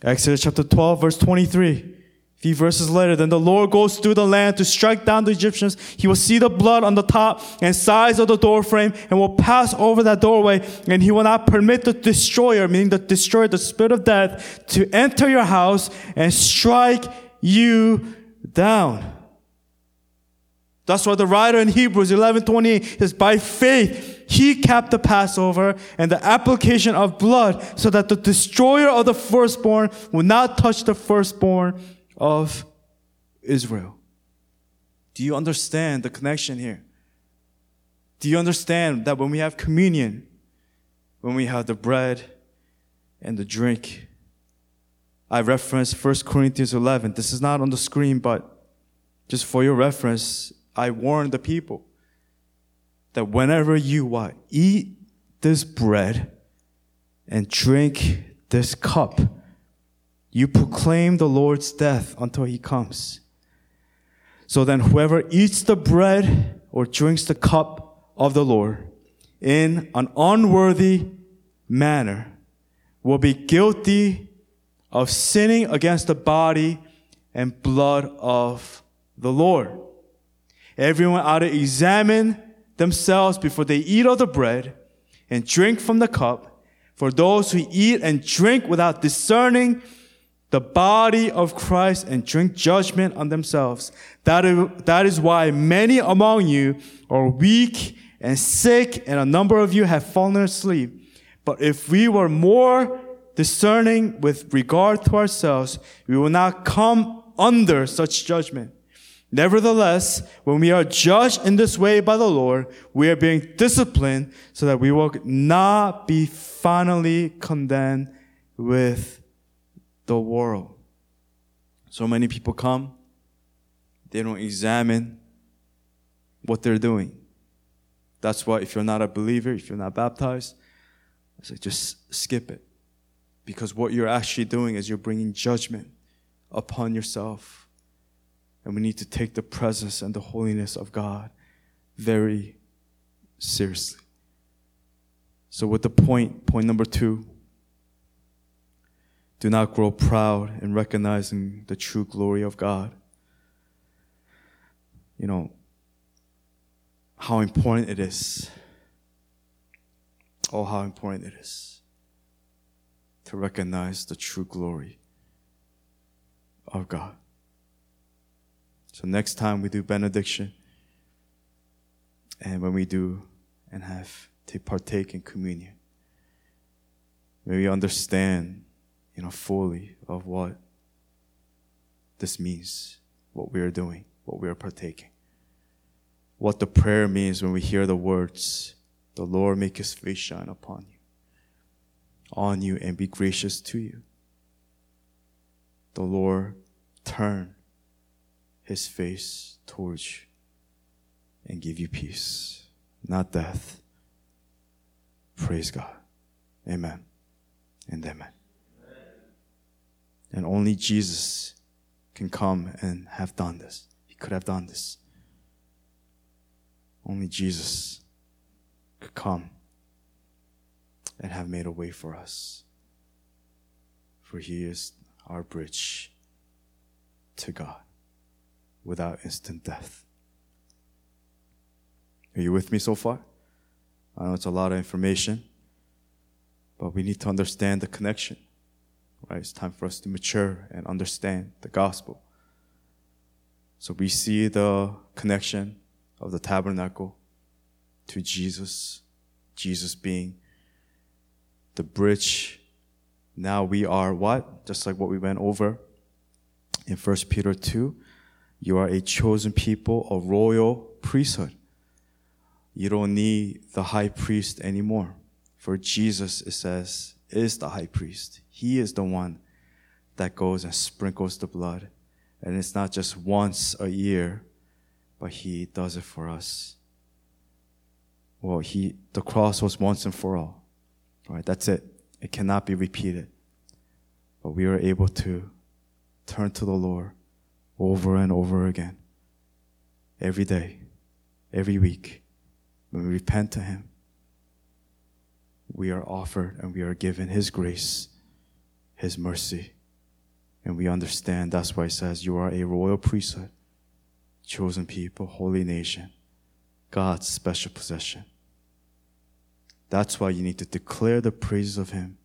Exodus chapter 12, verse 23 few verses later, then the Lord goes through the land to strike down the Egyptians. He will see the blood on the top and sides of the doorframe and will pass over that doorway and he will not permit the destroyer, meaning the destroyer, the spirit of death, to enter your house and strike you down. That's why the writer in Hebrews 11:28 says, "By faith he kept the Passover and the application of blood, so that the destroyer of the firstborn will not touch the firstborn of Israel. Do you understand the connection here? Do you understand that when we have communion, when we have the bread and the drink, I reference 1 Corinthians 11. This is not on the screen, but just for your reference, I warn the people that whenever you what, eat this bread and drink this cup, you proclaim the Lord's death until he comes. So then whoever eats the bread or drinks the cup of the Lord in an unworthy manner will be guilty of sinning against the body and blood of the Lord. Everyone ought to examine themselves before they eat of the bread and drink from the cup. For those who eat and drink without discerning the body of Christ and drink judgment on themselves. That is, that is why many among you are weak and sick, and a number of you have fallen asleep. But if we were more discerning with regard to ourselves, we will not come under such judgment. Nevertheless, when we are judged in this way by the Lord, we are being disciplined so that we will not be finally condemned with the world. So many people come, they don't examine what they're doing. That's why if you're not a believer, if you're not baptized, I say just skip it. Because what you're actually doing is you're bringing judgment upon yourself. And we need to take the presence and the holiness of God very seriously. So, with the point, point number two, do not grow proud in recognizing the true glory of God. You know, how important it is. Oh, how important it is to recognize the true glory of God. So, next time we do benediction, and when we do and have to partake in communion, may we understand you know, fully of what this means, what we are doing, what we are partaking. What the prayer means when we hear the words, the Lord make his face shine upon you. on you and be gracious to you. The Lord turn his face towards you and give you peace, not death. Praise God. Amen and amen. And only Jesus can come and have done this. He could have done this. Only Jesus could come and have made a way for us. For he is our bridge to God without instant death. Are you with me so far? I know it's a lot of information, but we need to understand the connection. Right? It's time for us to mature and understand the gospel. So we see the connection of the tabernacle to Jesus, Jesus being the bridge. Now we are what? Just like what we went over in 1 Peter 2. You are a chosen people, a royal priesthood. You don't need the high priest anymore. For Jesus, it says, is the high priest. He is the one that goes and sprinkles the blood. And it's not just once a year, but he does it for us. Well, he, the cross was once and for all. Right? That's it. It cannot be repeated. But we are able to turn to the Lord over and over again. Every day, every week, when we repent to Him, we are offered and we are given His grace, His mercy. And we understand that's why it says, You are a royal priesthood, chosen people, holy nation, God's special possession. That's why you need to declare the praises of Him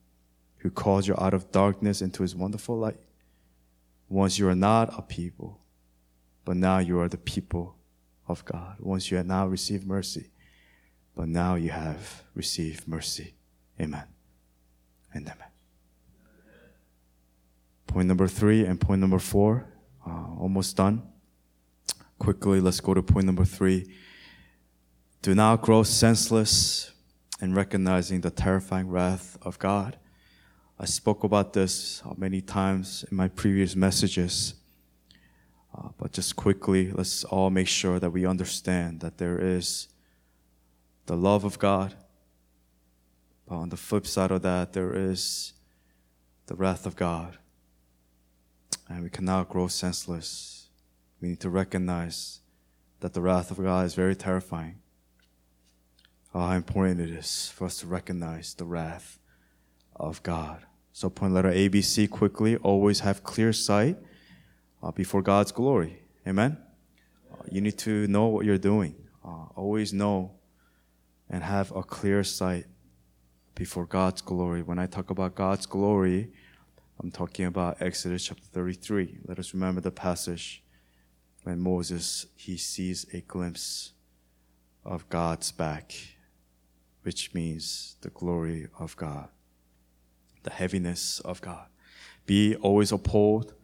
who called you out of darkness into His wonderful light. Once you are not a people, but now you are the people of God. Once you had now received mercy, but now you have received mercy. Amen and amen. Point number three and point number four, uh, almost done. Quickly, let's go to point number three. Do not grow senseless in recognizing the terrifying wrath of God. I spoke about this uh, many times in my previous messages. Uh, but just quickly, let's all make sure that we understand that there is the love of God. But on the flip side of that, there is the wrath of God. And we cannot grow senseless. We need to recognize that the wrath of God is very terrifying. How important it is for us to recognize the wrath of God. So, point letter ABC quickly always have clear sight uh, before God's glory. Amen? Uh, you need to know what you're doing. Uh, always know and have a clear sight before God's glory. When I talk about God's glory, I'm talking about Exodus chapter 33. Let us remember the passage when Moses he sees a glimpse of God's back, which means the glory of God, the heaviness of God. Be always uphold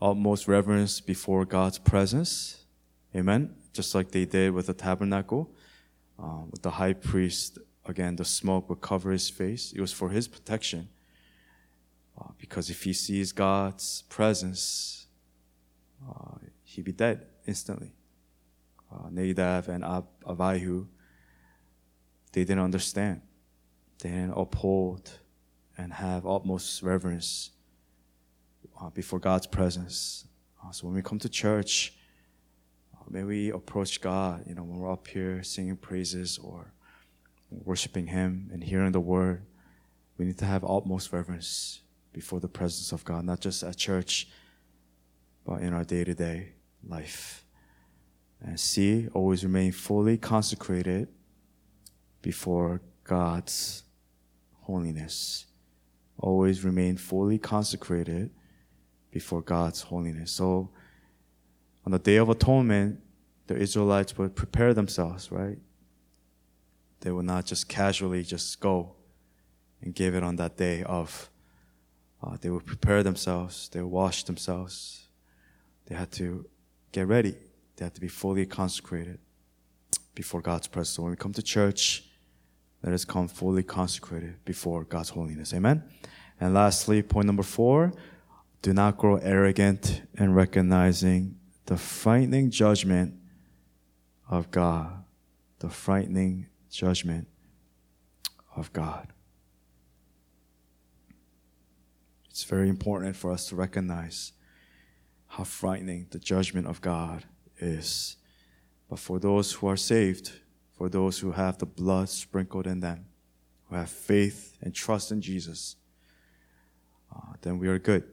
utmost reverence before God's presence. Amen. Just like they did with the tabernacle, uh, with the high priest. Again, the smoke would cover his face. It was for his protection. Uh, because if he sees God's presence, uh, he'd be dead instantly. Uh, Nadab and Ab- Abihu, they didn't understand. They didn't uphold and have utmost reverence uh, before God's presence. Uh, so when we come to church, may we approach God, you know, when we're up here singing praises or worshiping Him and hearing the word, we need to have utmost reverence before the presence of God, not just at church, but in our day to day life. And C, always remain fully consecrated before God's holiness. Always remain fully consecrated before God's holiness. So, on the Day of Atonement, the Israelites would prepare themselves, right? They would not just casually just go and give it on that day of. Uh, they would prepare themselves. They would wash themselves. They had to get ready. They had to be fully consecrated before God's presence. So when we come to church, let us come fully consecrated before God's holiness. Amen. And lastly, point number four do not grow arrogant in recognizing the frightening judgment of God. The frightening judgment of God. It's very important for us to recognize how frightening the judgment of God is. But for those who are saved, for those who have the blood sprinkled in them, who have faith and trust in Jesus, uh, then we are good.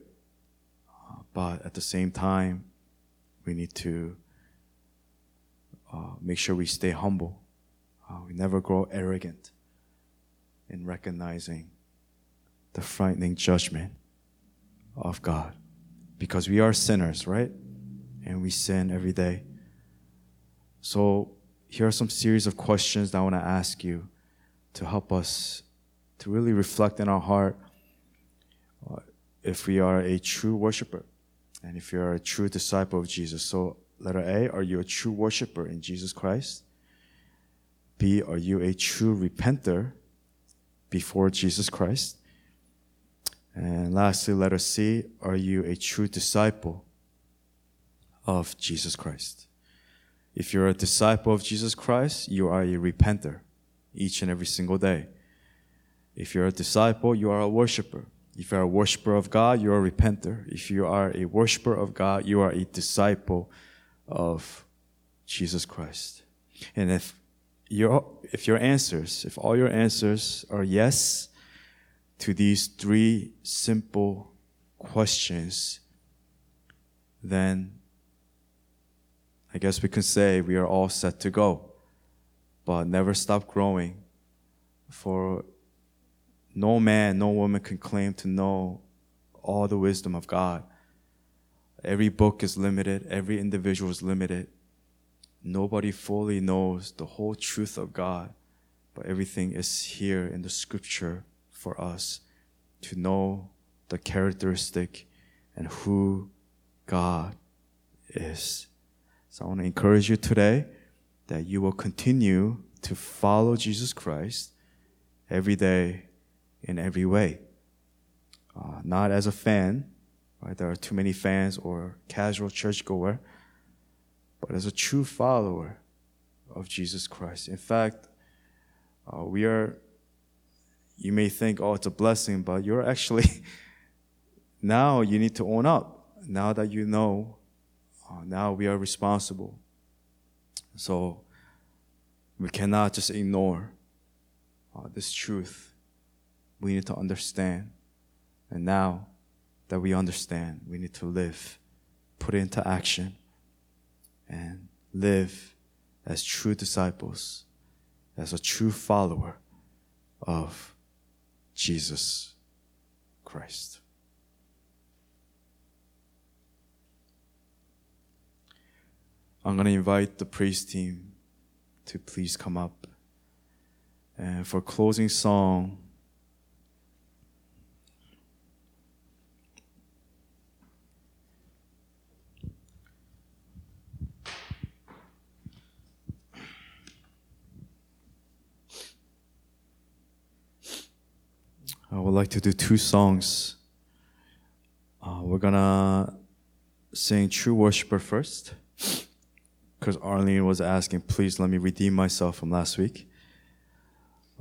Uh, but at the same time, we need to uh, make sure we stay humble. Uh, we never grow arrogant in recognizing the frightening judgment of God. Because we are sinners, right? And we sin every day. So, here are some series of questions that I want to ask you to help us to really reflect in our heart uh, if we are a true worshiper and if you're a true disciple of Jesus. So, letter A, are you a true worshiper in Jesus Christ? B, are you a true repenter before Jesus Christ? And lastly, letter C, are you a true disciple of Jesus Christ? If you're a disciple of Jesus Christ, you are a repenter each and every single day. If you're a disciple, you are a worshiper. If you are a worshiper of God, you are a repenter. If you are a worshiper of God, you are a disciple of Jesus Christ. And if your if your answers, if all your answers are yes to these three simple questions, then I guess we can say we are all set to go. But never stop growing. For no man, no woman can claim to know all the wisdom of God. Every book is limited, every individual is limited. Nobody fully knows the whole truth of God, but everything is here in the scripture for us to know the characteristic and who God is. So I want to encourage you today that you will continue to follow Jesus Christ every day in every way. Uh, not as a fan, right? There are too many fans or casual churchgoer, but as a true follower of Jesus Christ. In fact, uh, we are, you may think, oh, it's a blessing, but you're actually, <laughs> now you need to own up. Now that you know, uh, now we are responsible. So we cannot just ignore uh, this truth. We need to understand. And now that we understand, we need to live, put it into action, and live as true disciples, as a true follower of Jesus Christ. I'm going to invite the praise team to please come up. And for closing song, I would like to do two songs. Uh, we're gonna sing True Worshiper first, because Arlene was asking, please let me redeem myself from last week.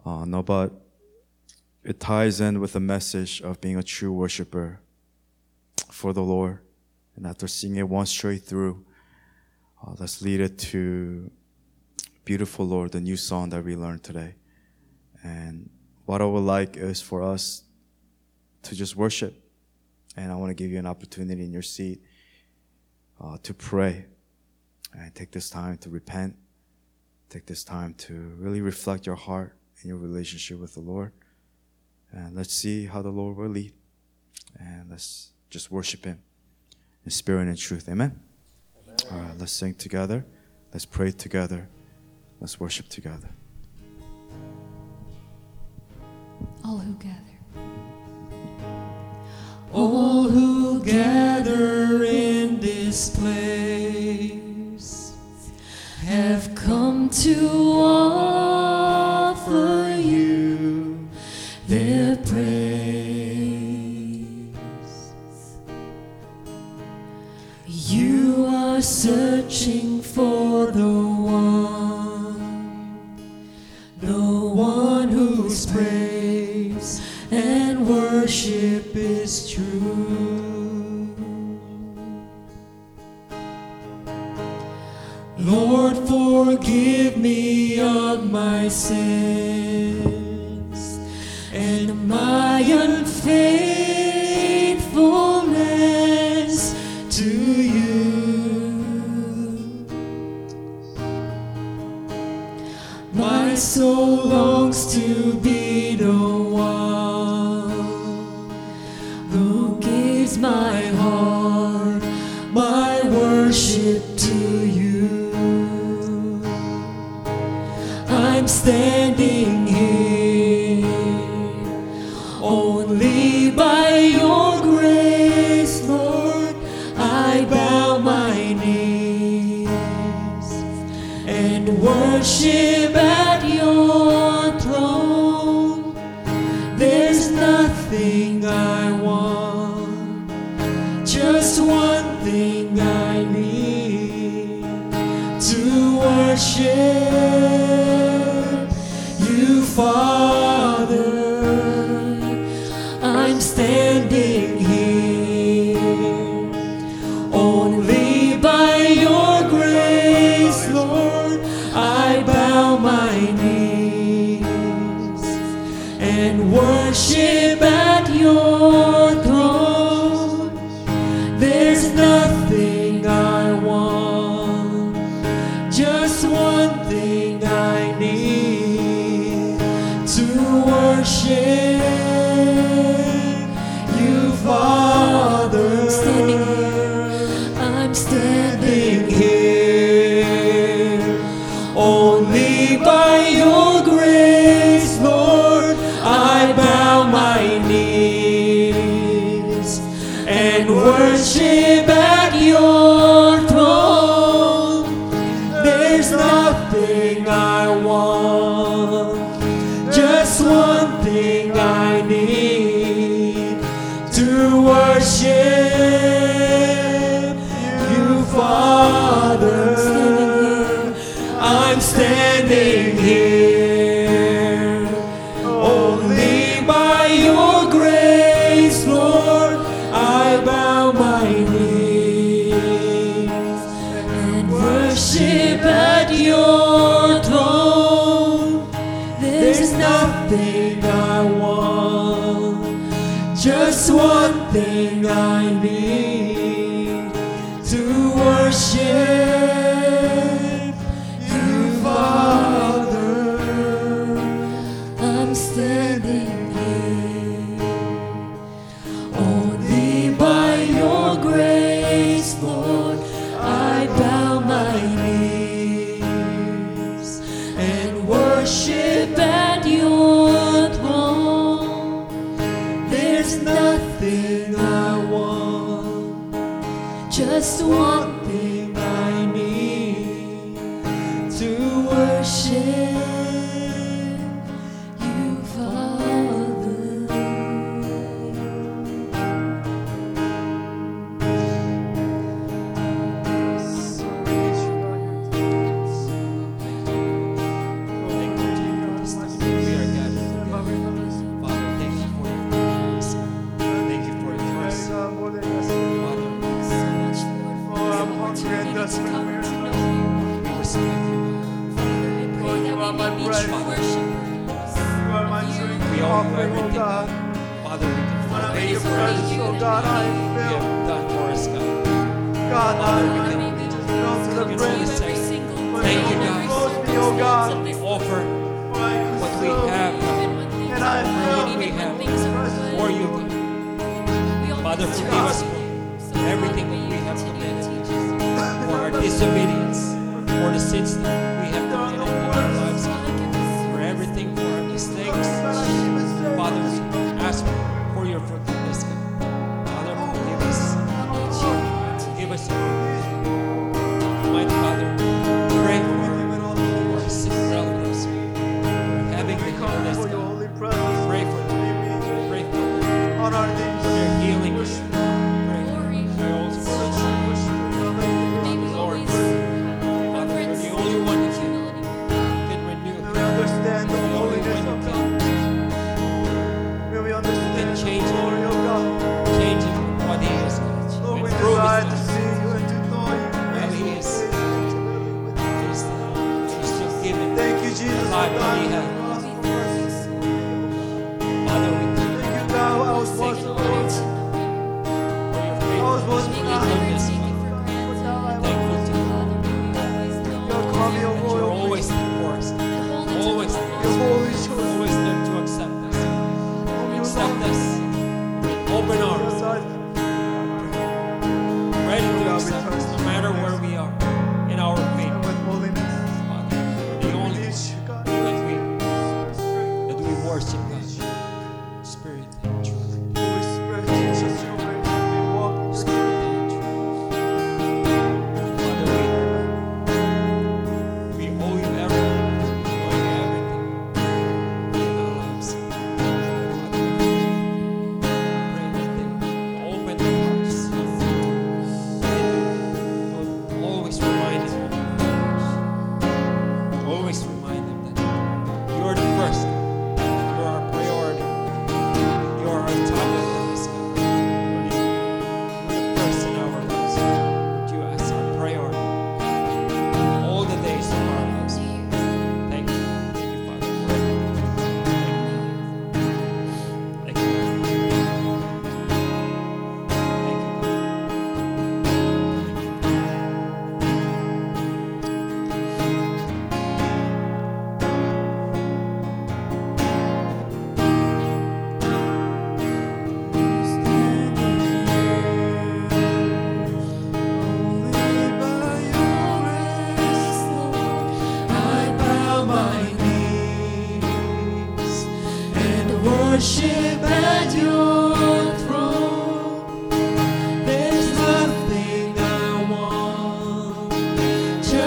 Uh, no, but it ties in with the message of being a true worshiper for the Lord. And after seeing it one straight through, uh, let's lead it to Beautiful Lord, the new song that we learned today. And what I would like is for us to just worship. And I want to give you an opportunity in your seat uh, to pray and take this time to repent. Take this time to really reflect your heart and your relationship with the Lord. And let's see how the Lord will lead. And let's just worship Him in spirit and truth. Amen? Amen. All right, let's sing together. Let's pray together. Let's worship together. All who gather all who gather in this place have come to offer you their praise. You are so. vai ser. far. offer what we have. From what we have. For you. Father, forgive us for everything we have committed, for our disobedience, for the sins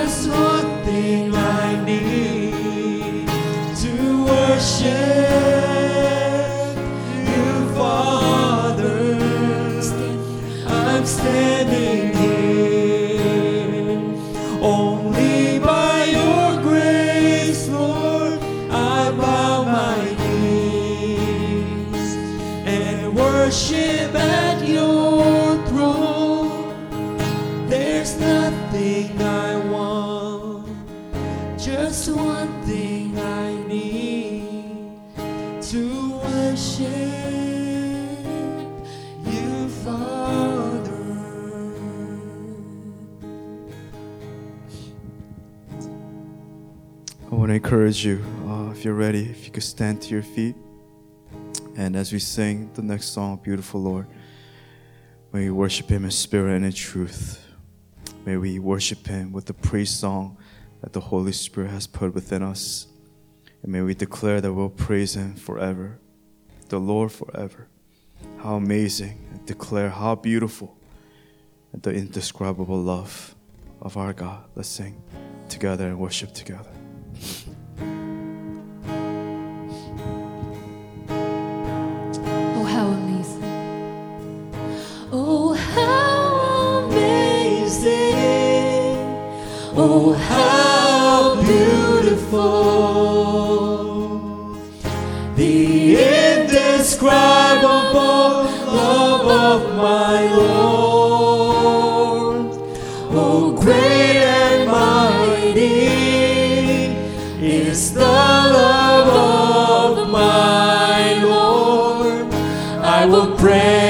só tenho encourage you, uh, if you're ready, if you could stand to your feet. And as we sing the next song, Beautiful Lord, may we worship Him in spirit and in truth. May we worship Him with the praise song that the Holy Spirit has put within us. And may we declare that we'll praise Him forever, the Lord forever. How amazing! And declare how beautiful and the indescribable love of our God. Let's sing together and worship together. Oh, how beautiful the indescribable love of my Lord. Oh, great and mighty is the love of my Lord. I will pray.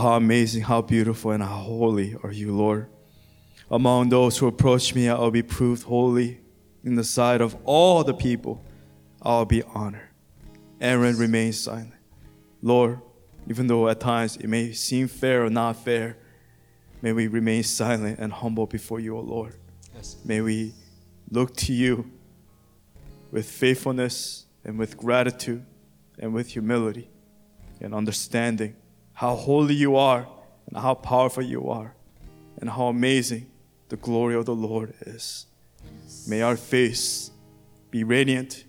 How amazing, how beautiful, and how holy are you, Lord. Among those who approach me, I will be proved holy. In the sight of all the people, I will be honored. Aaron remains silent. Lord, even though at times it may seem fair or not fair, may we remain silent and humble before you, O Lord. Yes. May we look to you with faithfulness and with gratitude and with humility and understanding how holy you are and how powerful you are and how amazing the glory of the Lord is. May our face be radiant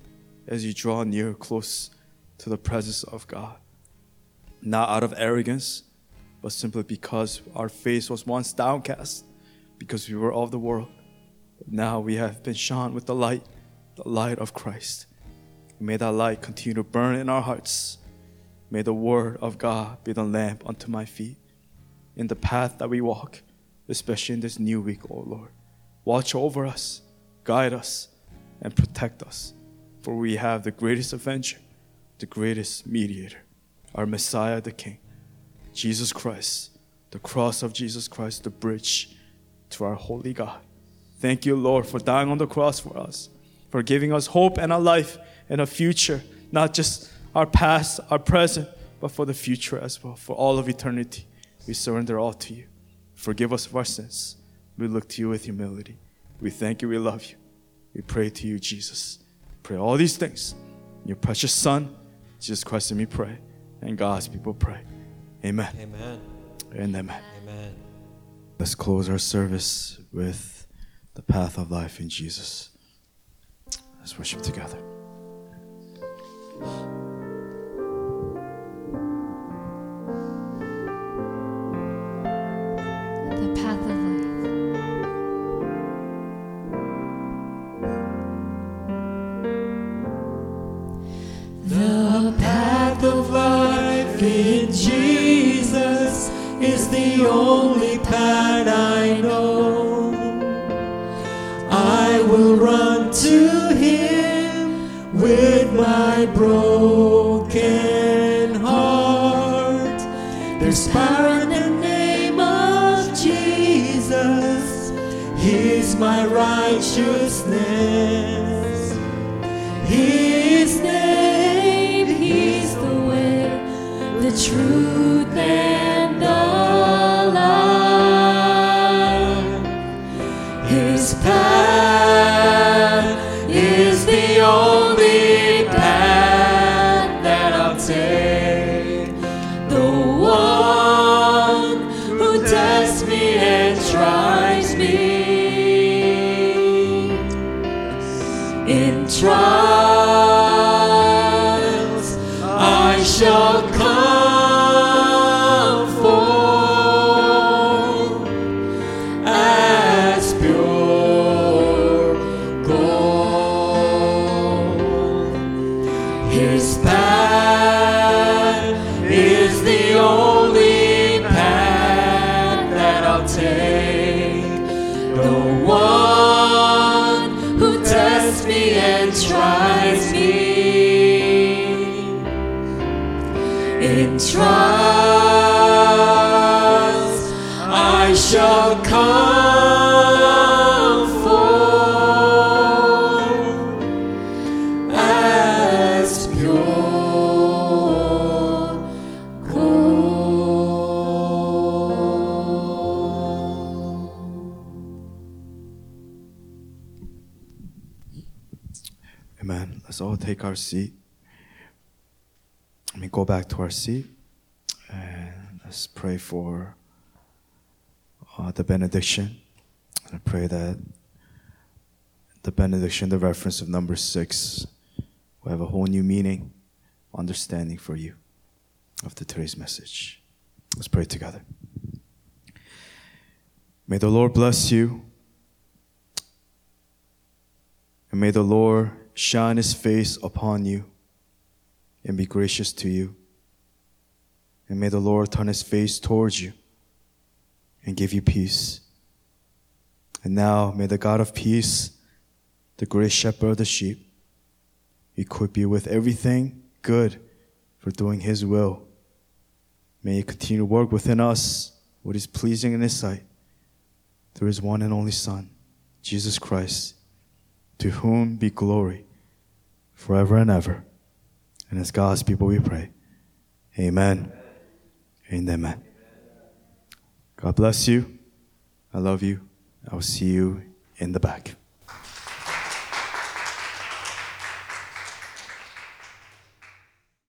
as you draw near close to the presence of God. Not out of arrogance, but simply because our face was once downcast, because we were of the world. But now we have been shone with the light, the light of Christ. May that light continue to burn in our hearts. May the word of God be the lamp unto my feet in the path that we walk, especially in this new week, O Lord. Watch over us, guide us, and protect us, for we have the greatest avenger, the greatest mediator, our Messiah, the King, Jesus Christ, the cross of Jesus Christ, the bridge to our holy God. Thank you, Lord, for dying on the cross for us, for giving us hope and a life and a future, not just our past, our present, but for the future as well, for all of eternity. We surrender all to you. Forgive us of our sins. We look to you with humility. We thank you, we love you. We pray to you, Jesus. Pray all these things your precious Son, Jesus Christ and me pray. And God's people pray. Amen. Amen. And amen. Amen. Let's close our service with the path of life in Jesus. Let's worship together. The path of life. The path of life in Jesus is the only path I know. I will run to Him with my broken heart. There's power in He's my righteousness. His name, He's the way, the truth, and our seat. Let me go back to our seat and let's pray for uh, the benediction. And I pray that the benediction, the reference of number six, will have a whole new meaning, understanding for you of the today's message. Let's pray together. May the Lord bless you. And may the Lord shine his face upon you and be gracious to you. And may the Lord turn his face towards you and give you peace. And now may the God of peace, the great shepherd of the sheep, equip you with everything good for doing his will. May he continue to work within us what is pleasing in his sight through his one and only Son, Jesus Christ to whom be glory forever and ever. And as God's people we pray. Amen. And amen. God bless you. I love you. I will see you in the back.